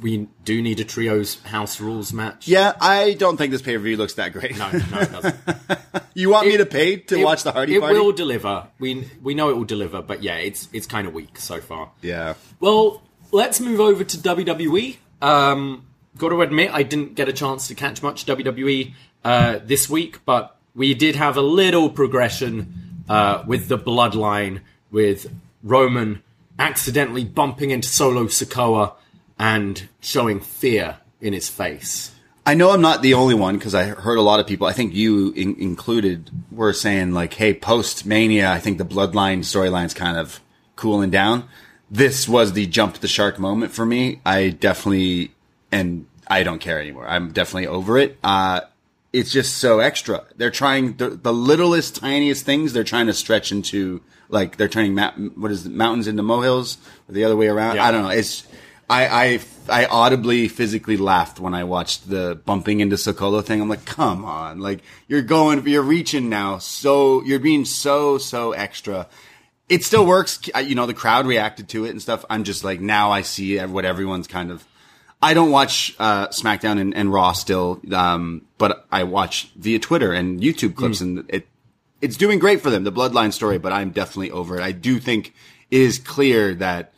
we do need a trios house rules match. Yeah, I don't think this pay per view looks that great. No, no, it doesn't. [LAUGHS] you want me to pay to It- watch the Hardy it Party? will deliver. We we know it will deliver, but yeah, it's it's kind of weak so far. Yeah. Well, let's move over to WWE. Um, got to admit, I didn't get a chance to catch much WWE uh, this week, but we did have a little progression uh, with the bloodline, with Roman accidentally bumping into Solo Sikoa and showing fear in his face. I know I'm not the only one because I heard a lot of people, I think you in- included, were saying like, hey, post Mania, I think the Bloodline storyline's kind of cooling down. This was the jump the shark moment for me. I definitely, and I don't care anymore. I'm definitely over it. Uh, it's just so extra. They're trying the, the littlest, tiniest things. They're trying to stretch into like they're turning ma- what is it, mountains into molehills or the other way around. Yeah. I don't know. It's I, I I audibly physically laughed when I watched the bumping into Sokolo thing. I'm like, come on, like you're going, you're reaching now. So you're being so so extra. It still works. You know, the crowd reacted to it and stuff. I'm just like now I see what everyone's kind of. I don't watch uh, SmackDown and, and Raw still, um, but I watch via Twitter and YouTube clips, and it it's doing great for them, the Bloodline story. But I'm definitely over it. I do think it is clear that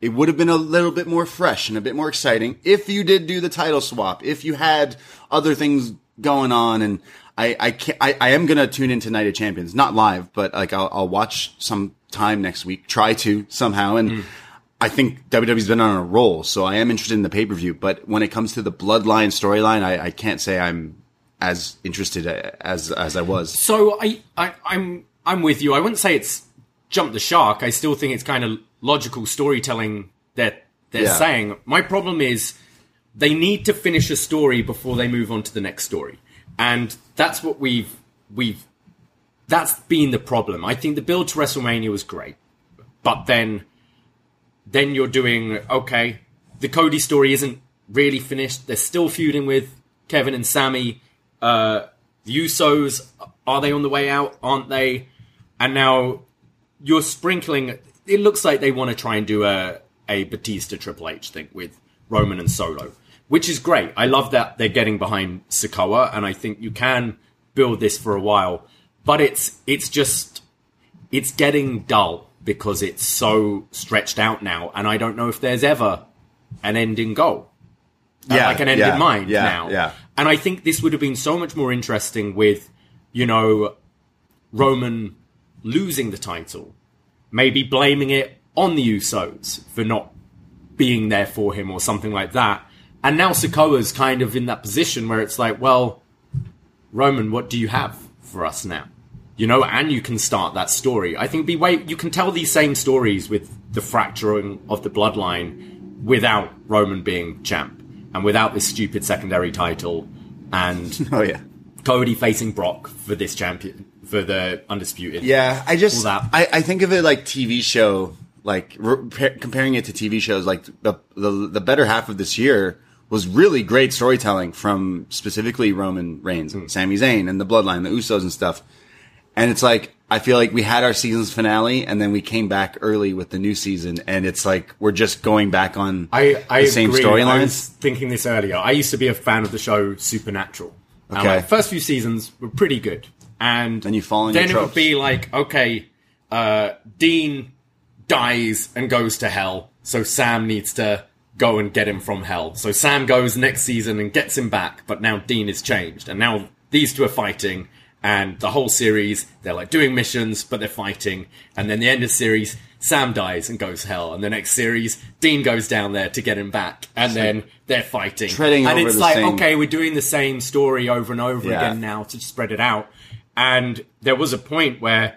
it would have been a little bit more fresh and a bit more exciting if you did do the title swap, if you had other things going on. And I, I can't, I, I am going to tune into Night of Champions, not live, but like I'll, I'll watch some time next week, try to somehow. And I think WWE's been on a roll. So I am interested in the pay per view. But when it comes to the Bloodline storyline, I, I can't say I'm as interested as, as I was. So I, I I'm I'm with you. I wouldn't say it's jump the shark. I still think it's kind of logical storytelling that they're Yeah. saying. My problem is they need to finish a story before they move on to the next story. And that's what we've we've that's been the problem. I think the build to WrestleMania was great. But then then you're doing okay, the Cody story isn't really finished. They're still feuding with Kevin and Sami. Uh the Usos are they on the way out? Aren't they? And now you're sprinkling. It looks like they want to try and do a a Batista Triple H thing with Roman and Solo, which is great. I love that they're getting behind Sikoa, and I think you can build this for a while. But it's it's just it's getting dull because it's so stretched out now, and I don't know if there's ever an ending goal uh, Yeah, like an end yeah, in mind yeah, now. yeah. And I think this would have been so much more interesting with, you know, Roman losing the title, maybe blaming it on the Usos for not being there for him or something like that. And now Sikoa's kind of in that position where it's like, well, Roman, what do you have for us now? You know, and you can start that story. I think be way you can tell these same stories with the fracturing of the bloodline without Roman being champ and without this stupid secondary title and [LAUGHS] Oh yeah. Cody facing Brock for this champion for the undisputed. Yeah, I just. I, I think of it like TV show, like re- comparing it to TV shows. Like the, the the better half of this year was really great storytelling from specifically Roman Reigns, and Sami Zayn, and the Bloodline, the Usos, and stuff. And it's like I feel like we had our season's finale, and then we came back early with the new season, and it's like we're just going back on I, I the same storylines. was thinking this earlier. I used to be a fan of the show Supernatural. And, Okay. like, first few seasons were pretty good, and Then you fall Then it would be like, okay, uh, Dean dies and goes to hell, so Sam needs to go and get him from hell. So Sam goes next season and gets him back, but now Dean is changed, and now these two are fighting. And the whole series, they're like doing missions, but they're fighting. And then the end of the series, Sam dies and goes to hell. And the next series, Dean goes down there to get him back. And then they're fighting. treading and it's like, same- okay, we're doing the same story over and over Yeah. again now to spread it out. And there was a point where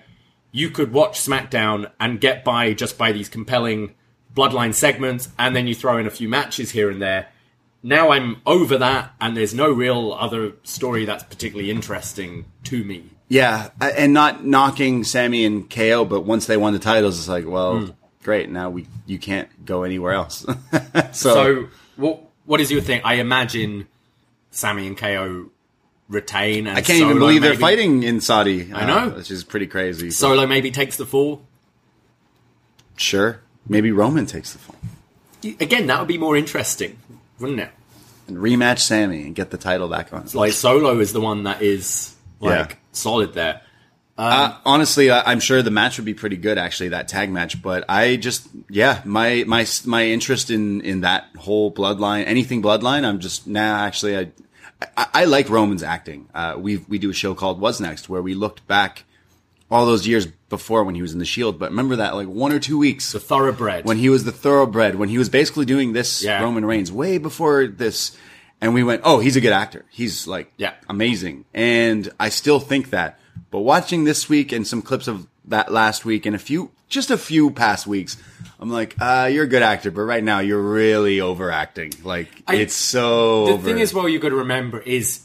you could watch SmackDown and get by just by these compelling bloodline segments, and then you throw in a few matches here and there. Now I'm over that, and there's no real other story that's particularly interesting to me. Yeah, and not knocking Sami and KO, but once they won the titles, it's like, well, Hmm. great. Now we you can't go anywhere else. [LAUGHS] so, So, what what is your thing? I imagine Sami and KO retain, and I can't even believe they're fighting in Saudi. I know. uh, which is pretty crazy. Solo maybe takes the fall. sure, maybe Roman takes the fall. again, that would be more interesting, wouldn't it? And rematch Sami and get the title back on. Like Solo is the one that is like Yeah. solid there. Uh, honestly, I, I'm sure the match would be pretty good, actually, that tag match. But I just, yeah, my my my interest in in that whole bloodline, anything bloodline, I'm just nah. Actually, I I, I like Roman's acting. Uh, we we do a show called wasNXT where we looked back all those years before when he was in the Shield. But remember that like one or two weeks The thoroughbred. when he was the thoroughbred, when he was basically doing this Yeah. Roman Reigns way before this, and we went, oh, he's a good actor. He's like Yeah. amazing, and I still think that. But watching this week and some clips of that last week and a few, just a few past weeks, I'm like, uh, you're a good actor, but right now you're really overacting. Like I- it's so. the over. thing is, well, you've got to remember is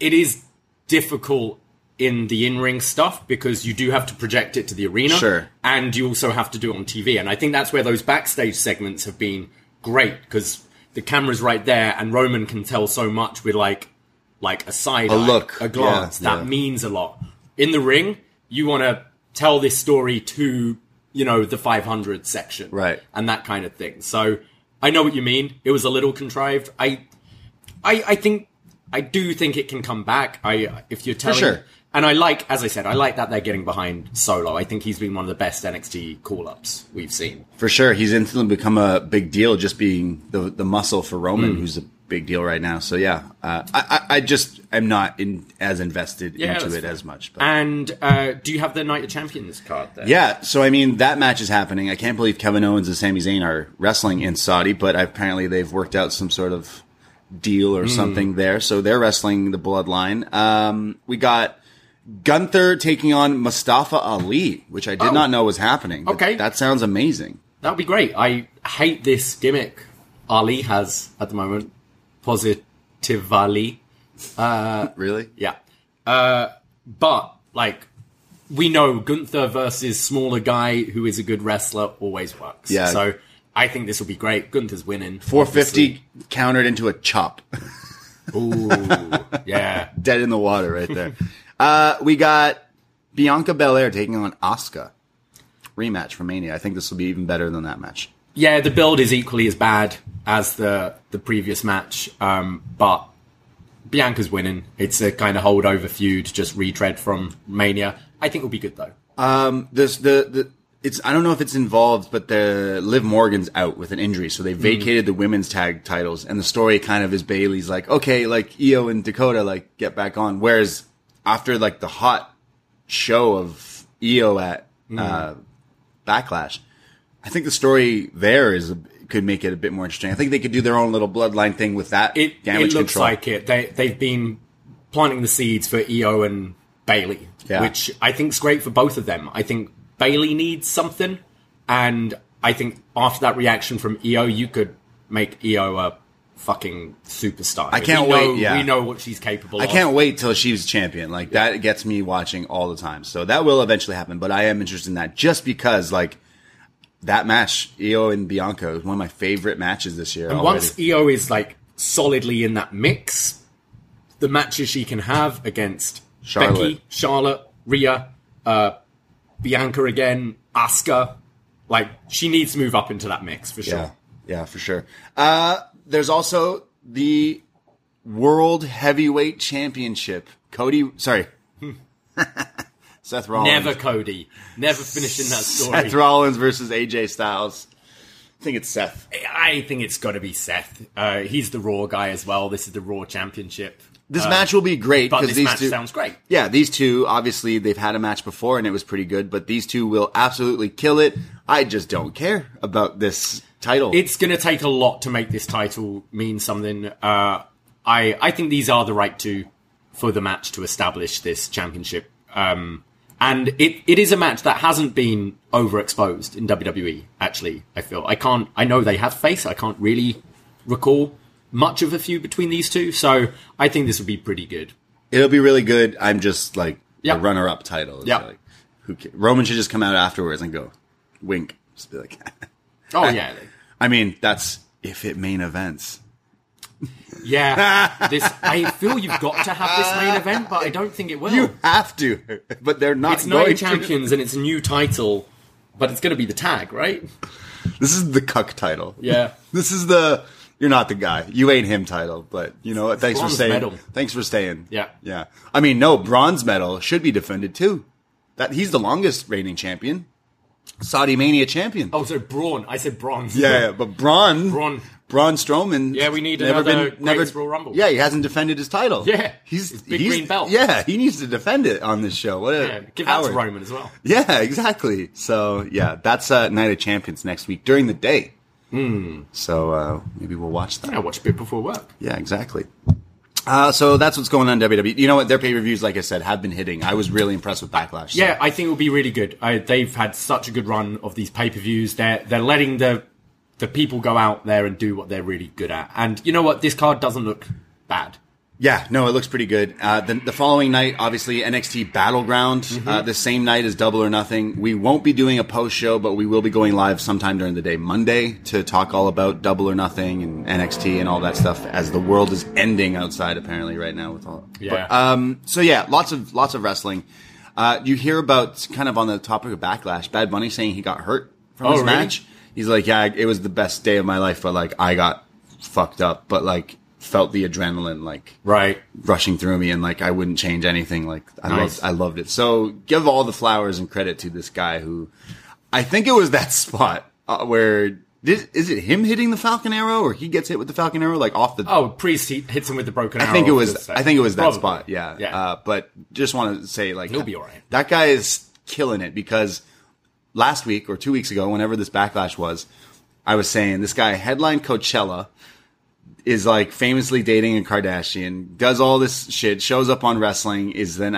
it is difficult in the in-ring stuff because you do have to project it to the arena, Sure. and you also have to do it on TV. And I think that's where those backstage segments have been great because the camera's right there, and Roman can tell so much with like like a side, A eye, look. a glance. Yeah, that yeah. means a lot. In the ring, you want to tell this story to you know the 500 section, Right. and that kind of thing. So I know what you mean. It was a little contrived. I, I, I think I do think it can come back. I if you're telling, sure. And I like, as I said, I like that they're getting behind Solo. I think he's been one of the best NXT call-ups we've seen. for sure. He's instantly become a big deal, just being the the muscle for. Roman, who's a big deal right now. So yeah, uh, I, I I just am not in as invested Yeah, into it fair. as much. But. And uh, do you have the Night of Champions card there? Yeah, so I mean that match is happening. I can't believe Kevin Owens and Sami Zayn are wrestling in Saudi, but apparently they've worked out some sort of deal or something there. So they're wrestling the Bloodline. Um, we got Gunther taking on Mustafa Ali, which I did Oh. not know was happening. Okay. that sounds amazing. That would be great. I hate this gimmick Ali has at the moment. Positive Ali. [LAUGHS] Really? Yeah. Uh, but, like, we know Gunther versus smaller guy who is a good wrestler always works. Yeah. So I think this will be great. Gunther's winning. 450 countered into a chop, Ooh, yeah. [LAUGHS] dead in the water right there. [LAUGHS] uh, we got Bianca Belair taking on Asuka. Rematch for Mania. I think this will be even better than that match. Yeah, the build is equally as bad as the the previous match, um, but Bianca's winning. It's a kind of holdover feud, just retread from Mania. I think it'll be good though. this the the it's I don't know if it's involved, but the Liv Morgan's out with an injury, so they vacated the women's tag titles, and the story kind of is Bayley's like, okay, like Io and Dakota, like get back on. Whereas after like the hot show of Io at uh, Backlash, I think the story there is could make it a bit more interesting. I think they could do their own little bloodline thing with that It, damage it looks control. like it. They they've been planting the seeds for Io and Bayley, Yeah. which I think is great for both of them. I think Bayley needs something, and I think after that reaction from Io, you could make Io a fucking superstar. I can't we know, wait, yeah. we know what she's capable. Of. I of. can't wait till she's champion. Like that gets me watching all the time. So that will eventually happen. But I am interested in that just because like that match, Io and Bianca, is one of my favorite matches this year. And already. once Io is like solidly in that mix, the matches she can have against Charlotte. Becky, Charlotte, Rhea, uh, Bianca again, Asuka, like she needs to move up into that mix for sure. yeah, yeah, for sure. Uh, there's also the World Heavyweight Championship. Cody, sorry, [LAUGHS] Seth Rollins. Never Cody, never finishing that story. Seth Rollins versus AJ Styles. I think it's Seth. I think it's got to be Seth. Uh, he's the Raw guy as well. This is the Raw Championship. This match will be great Uh, But because this these match two sounds great. Yeah, these two obviously they've had a match before and it was pretty good, but these two will absolutely kill it. I just don't care about this title. It's going to take a lot to make this title mean something. Uh, I I think these are the right two for the match to establish this championship. Um, and it, it is a match that hasn't been overexposed in WWE. Actually, I feel I can't. I know they have face. I can't really recall much of a feud between these two. So I think this would be pretty good. It'll be really good. I'm just like Yeah. a runner-up title. Yeah. Like, who Roman should just come out afterwards and go wink. Just be like, [LAUGHS] Oh yeah, I mean, that's if it main events. yeah. [LAUGHS] This I feel you've got to have this main event, but I don't think it will. You have to, but they're not it's Night of to. Champions and it's a new title, but it's going to be the tag, right? This is the cuck title. Yeah. [LAUGHS] This is the you're not the guy. You ain't him title. But you know what? Thanks for staying. medal. Thanks for staying. Yeah. Yeah. I mean, no, bronze medal should be defended too. That he's the longest reigning champion. Saudi Mania champion. Oh, so Braun. I said bronze. Yeah, yeah, but Braun, Braun. Braun Strowman. Yeah, we need never another been never Royal Rumble. Yeah, he hasn't defended his title. Yeah, he's his big he's- green belt. Yeah, he needs to defend it on this show. What a Yeah, give that to. Roman as well. Yeah, exactly. So yeah, that's uh, Night of Champions next week during the day. Hmm. So uh, maybe we'll watch that. I watch a bit before work. Yeah, exactly. Uh, so that's what's going on WWE. You know what? Their pay per views, like I said, have been hitting. I was really impressed with Backlash. so- Yeah, I think it will be really good. I, they've had such a good run of these pay per views. They're they're letting the the people go out there and do what they're really good at. And you know what? This card doesn't look bad. Yeah, no, it looks pretty good. Uh, the, the following night, obviously, NXT Battleground. Mm-hmm. Uh, the same night as Double or Nothing. We won't be doing a post show, but we will be going live sometime during the day, Monday, to talk all about Double or Nothing and NXT and all that stuff as the world is ending outside, apparently, right now with all. Yeah. But, um, so yeah, lots of lots of wrestling. Uh, you hear about kind of on the topic of backlash, Bad Bunny saying he got hurt from Oh, his really? match. He's like, yeah, it was the best day of my life, but like I got fucked up, but like felt the adrenaline like Right. rushing through me and like I wouldn't change anything. Like I Nice. loved, I loved it. So give all the flowers and credit to this guy who I think it was that [LAUGHS] spot uh, where did, is it him hitting the Falcon Arrow or he gets hit with the Falcon Arrow like off the Oh, Priest he hits him with the broken arrow. I think it was. I think it was that Probably. spot. Yeah. Yeah. Uh, but just want to say, like, He'll be all right. That guy is killing it because last week or two weeks ago, whenever this backlash was, I was saying this guy headline Coachella is like famously dating a Kardashian, does all this shit, shows up on wrestling, is then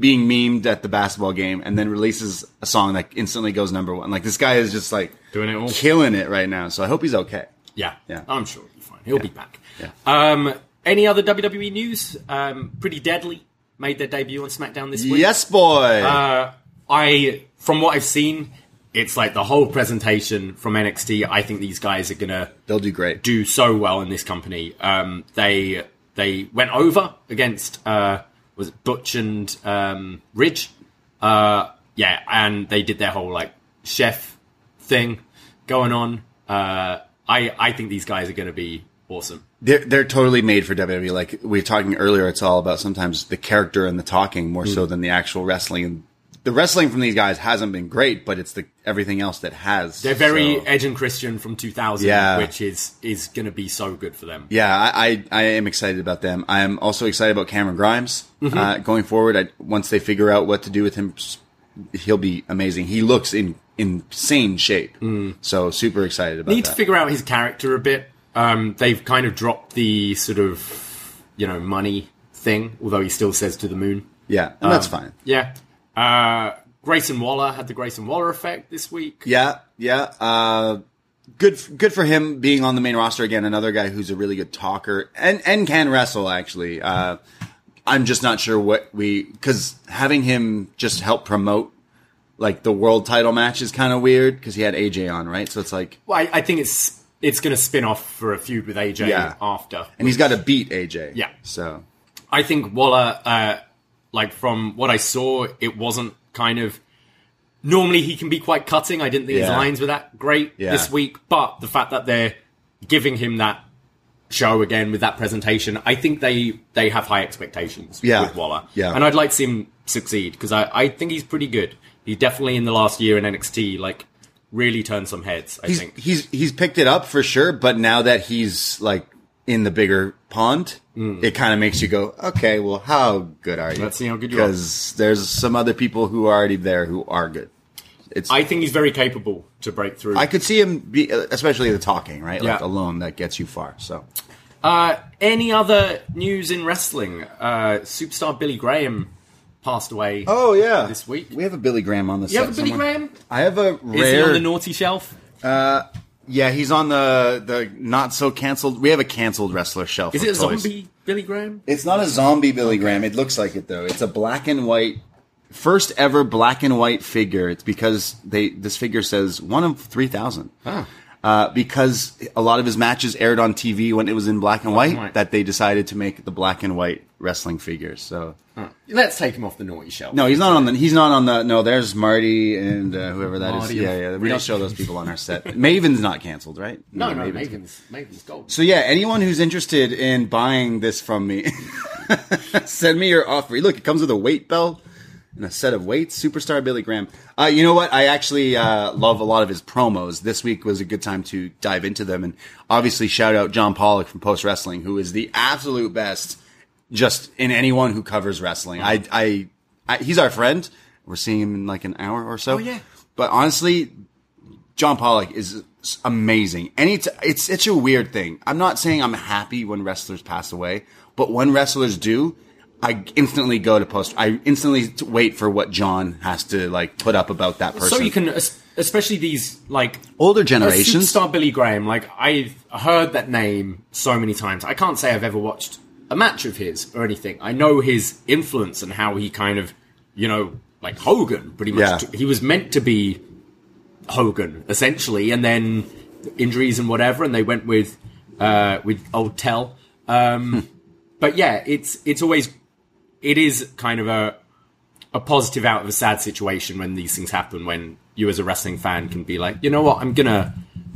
being memed at the basketball game, and then releases a song that instantly goes number one. Like this guy is just like Doing it all. killing it right now. So I hope he's okay. Yeah. Yeah. I'm sure he'll be fine. He'll be back. Yeah. Um, any other WWE news? Um, Pretty Deadly made their debut on SmackDown this week. Yes, boy. Uh, I, from what I've seen, it's like the whole presentation from NXT. I think these guys are gonna They'll do great. do so well in this company. Um, they they went over against uh, was it Butch and um, Ridge. Uh, yeah, and they did their whole like chef thing going on. Uh, I I think these guys are going to be awesome. They're they're totally made for WWE. Like we were talking earlier, it's all about sometimes the character and the talking more Hmm. so than the actual wrestling. And the wrestling from these guys hasn't been great, but it's the everything else that has. They're very So, Edge and Christian from 2000, Yeah. which is is going to be so good for them. yeah, I, I I am excited about them. I am also excited about Cameron Grimes Mm-hmm. uh, going forward. I, once they figure out what to do with him, he'll be amazing. He looks in insane shape. So super excited about need that. to figure out his character a bit. Um, they've kind of dropped the sort of you know money thing, although he still says to the moon. yeah, and that's Um, fine. Yeah. Uh, Grayson Waller had the Grayson Waller effect this week. Yeah, yeah. Uh, good, good for him being on the main roster again. Another guy who's a really good talker and and can wrestle. Actually, uh, I'm just not sure what we because having him just help promote like the world title match is kind of weird because he had AJ on, right? So it's like, Well, I, I think it's it's going to spin off for a feud with AJ Yeah. after. and he's got to beat AJ. Yeah. So I think Waller, uh, like from what I saw, it wasn't kind of. Normally he can be quite cutting. I didn't think his Yeah. lines were that great Yeah. this week, but the fact that they're giving him that show again with that presentation, I think they they have high expectations Yeah. with Waller. Yeah. and I'd like to see him succeed because I, I think he's pretty good. He definitely in the last year in NXT like really turned some heads. I he's think. he's he's picked it up for sure. But now that he's like in the bigger pond, it kind of makes you go, okay, well, how good are you? Let's see how good you are. Because there's some other people who are already there who are good. It's I think he's very capable to break through. I could see him be, especially the talking, right? Like Yeah. alone, that gets you far. So Uh, any other news in wrestling? Uh, superstar Billy Graham passed away. Oh yeah, This week? we have a Billy Graham on the. you have a Billy Graham? I have a Is rare. he on the naughty shelf? Yeah, he's on the the not so canceled. We have a canceled wrestler shelf. Is it a toys. zombie Billy Graham? It's not a zombie Billy Graham. It looks like it though. It's a black and white, first ever black and white figure. It's because they this figure says one of three thousand. Ah. Uh, because a lot of his matches aired on TV when it was in black and white, and white. that they decided to make the black and white wrestling figures. So Let's take him off the naughty shelf. no, he's not on the. He's not on the. No, there's Marty and uh, whoever that is. Marty Yeah, yeah. We don't show those people on our set. [LAUGHS] Maven's not canceled, right? no, no, Maven's- Maven's, Maven's gold. So yeah, anyone who's interested in buying this from me, [LAUGHS] send me your offer. Look, it comes with a weight belt and a set of weights. Superstar Billy Graham. Uh, you know what? I actually uh, love a lot of his promos. This week was a good time to dive into them, and obviously shout out John Pollock from Post Wrestling, who is the absolute best just in anyone who covers wrestling. I, I, I, he's our friend. We're seeing him in like an hour or so. Oh, yeah. But honestly, John Pollock is amazing. And it's, it's such a weird thing. I'm not saying I'm happy when wrestlers pass away, but when wrestlers do, I instantly go to post. I instantly wait for what John has to like put up about that person. So you can, especially these like older generations. superstar Billy Graham. Like I've heard that name so many times. I can't say I've ever watched a match of his or anything. I know his influence and how he kind of, you know, like Hogan. Pretty much, Yeah. t- he was meant to be Hogan essentially, and then injuries and whatever, and they went with uh, with old Tell. Um, but yeah, it's it's always it is kind of a a positive out of a sad situation when these things happen when you as a wrestling fan can be like you know what i'm gonna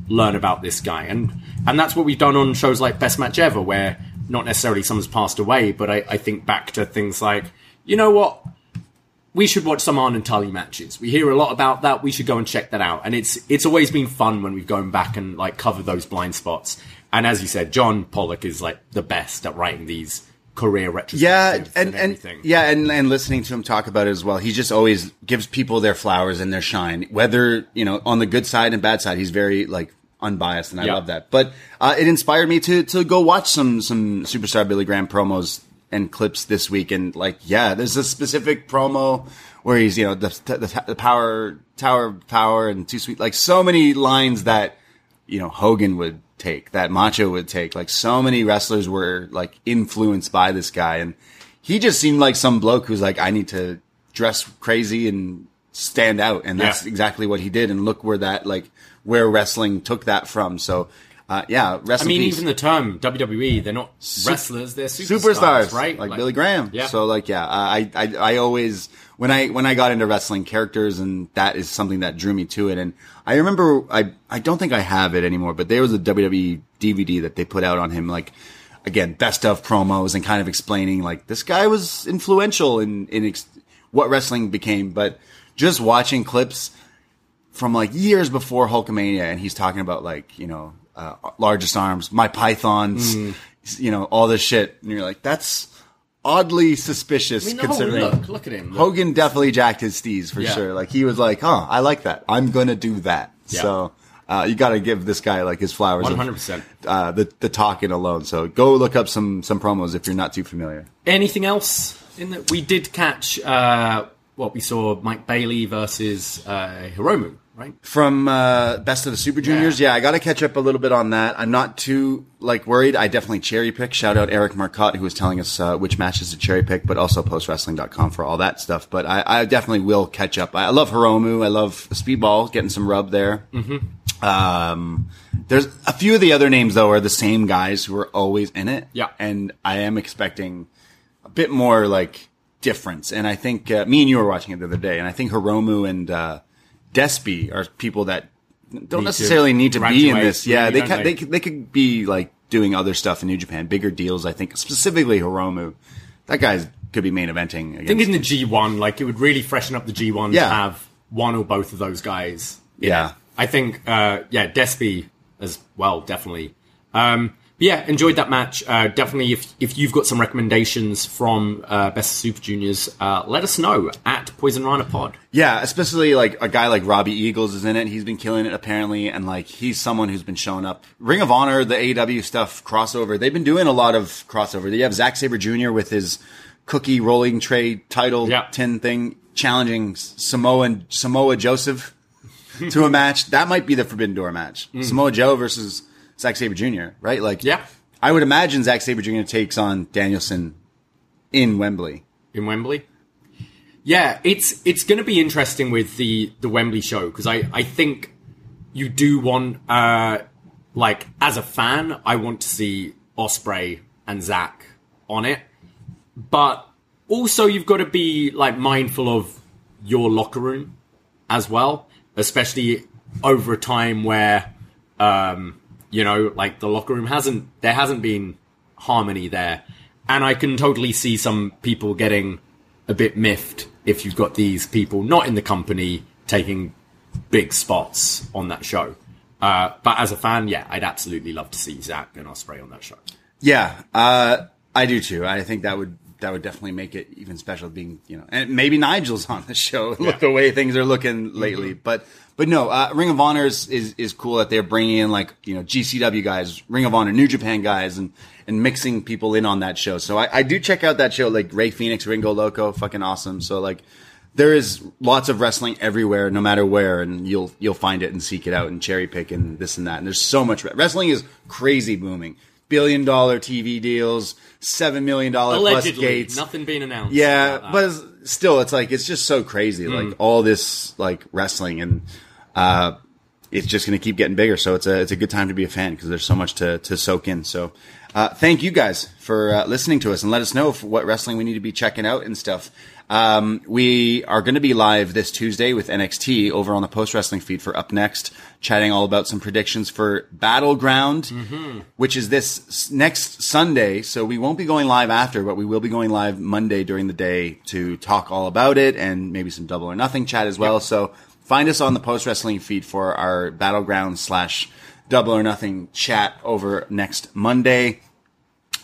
learn about this guy and and that's what we've done on shows like best match ever where not necessarily someone's passed away but i, I think back to things like you know what we should watch some Arn and Tully matches. We hear a lot about that. We should go and check that out. And it's it's always been fun when we've gone back and like cover those blind spots. And as you said, John Pollock is like the best at writing these career retrospectives. Yeah, and, and, everything. yeah, and, and listening to him talk about it as well. He just always gives people their flowers and their shine, whether you know on the good side and bad side. He's very like unbiased, and I Yeah. love that. But uh, it inspired me to to go watch some some superstar Billy Graham promos and clips this week. And like, yeah, there's a specific promo where he's you know the the, the power tower of power and too sweet, like so many lines that you know Hogan would take, that Macho would take. Like so many wrestlers were like influenced by this guy, and he just seemed like some bloke who's like, I need to dress crazy and stand out, and that's Yeah. exactly what he did. And look where that like where wrestling took that from. So. Uh, yeah, I mean, in even the term WWE, they're not wrestlers, they're superstars, superstars, right? Like, Billy Graham. Yeah. So like, yeah, I, I, I always when I when I got into wrestling characters, and that is something that drew me to it. And I remember, I I don't think I have it anymore, but there was a WWE DVD that they put out on him, like again, best of promos and kind of explaining like this guy was influential in in ex- what wrestling became. But just watching clips from like years before Hulkamania, and he's talking about like you know uh, largest arms, my pythons, Mm. you know all this shit, and you're like, that's oddly suspicious I mean, considering look, look at him. Look. Hogan definitely jacked his steez for Yeah. sure. Like he was like, huh, I like that. I'm gonna do that. Yeah. So. Uh, you got to give this guy like his flowers. 100%. Uh, the the talking alone. So go look up some some promos if you're not too familiar. Anything else? In that we did catch uh, what we saw: Mike Bailey versus uh, Hiromu, right? from uh, Best of the Super Juniors. Yeah, I got to catch up a little bit on that. I'm not too like worried. I definitely cherry pick. Shout out Eric Marcotte who was telling us uh, which matches to cherry pick, but also postwrestling.com for all that stuff. But I, I definitely will catch up. I love Hiromu. I love Speedball getting some rub there. Mm-hmm. Um, there's a few of the other names though are the same guys who are always in it. Yeah. and I am expecting a bit more like difference. And I think uh, me and you were watching it the other day, and I think Hiromu and Despy are people that don't Need necessarily need to be in this. Yeah, they can, they? they could, they could be like doing other stuff in New Japan, bigger deals. I think specifically Hiromu, that guy's could be main eventing. Against, I think in the G1, like it would really freshen up the G1 Yeah. to have one or both of those guys. Yeah. I think, uh, yeah, Despy as well, definitely. Um, yeah, enjoyed that match. Uh, definitely, if if you've got some recommendations from uh, Best of Super Juniors, uh, let us know at Poisonrana Pod. Yeah, especially like a guy like Robbie Eagles is in it. He's been killing it apparently, and like he's someone who's been showing up. Ring of Honor, the AEW stuff crossover. They've been doing a lot of crossover. They have Zack Sabre Jr. with his cookie rolling tray title Yeah. tin thing, challenging Samoa Samoa Joseph [LAUGHS] to a match. That might be the Forbidden Door match. Samoa Joe versus Zack Sabre Jr. Right? Like, Yeah. I would imagine Zack Sabre Jr. takes on Danielson in Wembley. in Wembley. Yeah, it's it's going to be interesting with the the Wembley show because I I think you do want, uh, like, as a fan, I want to see Ospreay and Zack on it. But also, you've got to be, like, mindful of your locker room as well, especially over a time where, um, you know, like the locker room hasn't, there hasn't been harmony there. And I can totally see some people getting a bit miffed if you've got these people not in the company taking big spots on that show. Uh, but as a fan, yeah, I'd absolutely love to see Zack and Ospreay on that show. Yeah, uh, I do too. I think that would that would definitely make it even special being you know, and maybe Nigel's on the show. [LAUGHS] Look the way things are looking lately, Mm-hmm. but but no, uh, Ring of Honor is, is is cool that they're bringing in like you know GCW guys, Ring of Honor, New Japan guys, and and mixing people in on that show. So I, I do check out that show, like Rey Fenix, Ringo Loco, fucking awesome. So like. There is lots of wrestling everywhere, no matter where, and you'll you'll find it and seek it out and cherry pick and this and that. And there's so much wrestling is crazy booming, billion dollar TV deals, seven million dollar plus gates. nothing being announced. Yeah, uh, uh. but it's, still, it's like it's just so crazy, like hmm. all this like wrestling, and uh, it's just going to keep getting bigger. So it's a it's a good time to be a fan because there's so much to to soak in. So uh, thank you guys for uh, listening to us and let us know if, what wrestling we need to be checking out and stuff. Um, we are going to be live this Tuesday with NXT over on the post wrestling feed for up next, chatting all about some predictions for Battleground, which is this next Sunday. So we won't be going live after, but we will be going live Monday during the day to talk all about it and maybe some double or nothing chat as well. So find us on the post wrestling feed for our Battleground slash double or nothing chat over next Monday.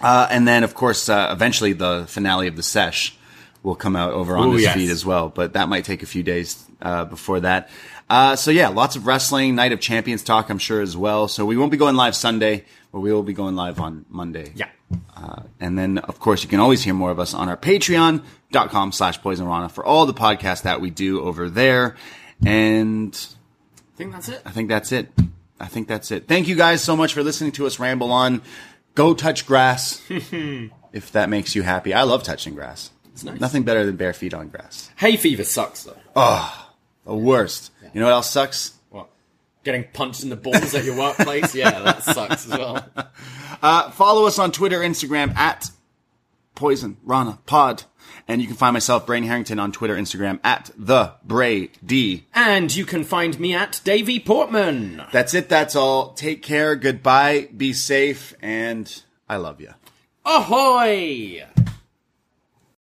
Uh, and then, of course, uh, eventually the finale of the sesh will come out over on Ooh, this yes. feed as well. But that might take a few days uh, before that. Uh, so yeah, lots of wrestling, Night of Champions talk, I'm sure as well. So we won't be going live Sunday, but we will be going live on Monday. Yeah. Uh, and then, of course, you can always hear more of us on our patreon.com slash poisonrana for all the podcasts that we do over there. And I think that's it. I think that's it. I think that's it. Thank you guys so much for listening to us ramble on. Go touch grass [LAUGHS] if that makes you happy. I love touching grass. It's nice. Nothing better than bare feet on grass. Hay fever sucks though. Oh, the worst. You know what else sucks? What? Getting punched in the balls at your workplace? Yeah, that sucks as well. [LAUGHS] Uh, follow us on Twitter, Instagram at Poisonrana Pod. And you can find myself, Braden Herrington, on Twitter, Instagram at the Bray D. And you can find me at Davie Portman. That's it. That's all. Take care. Goodbye. Be safe. And I love you. Ahoy!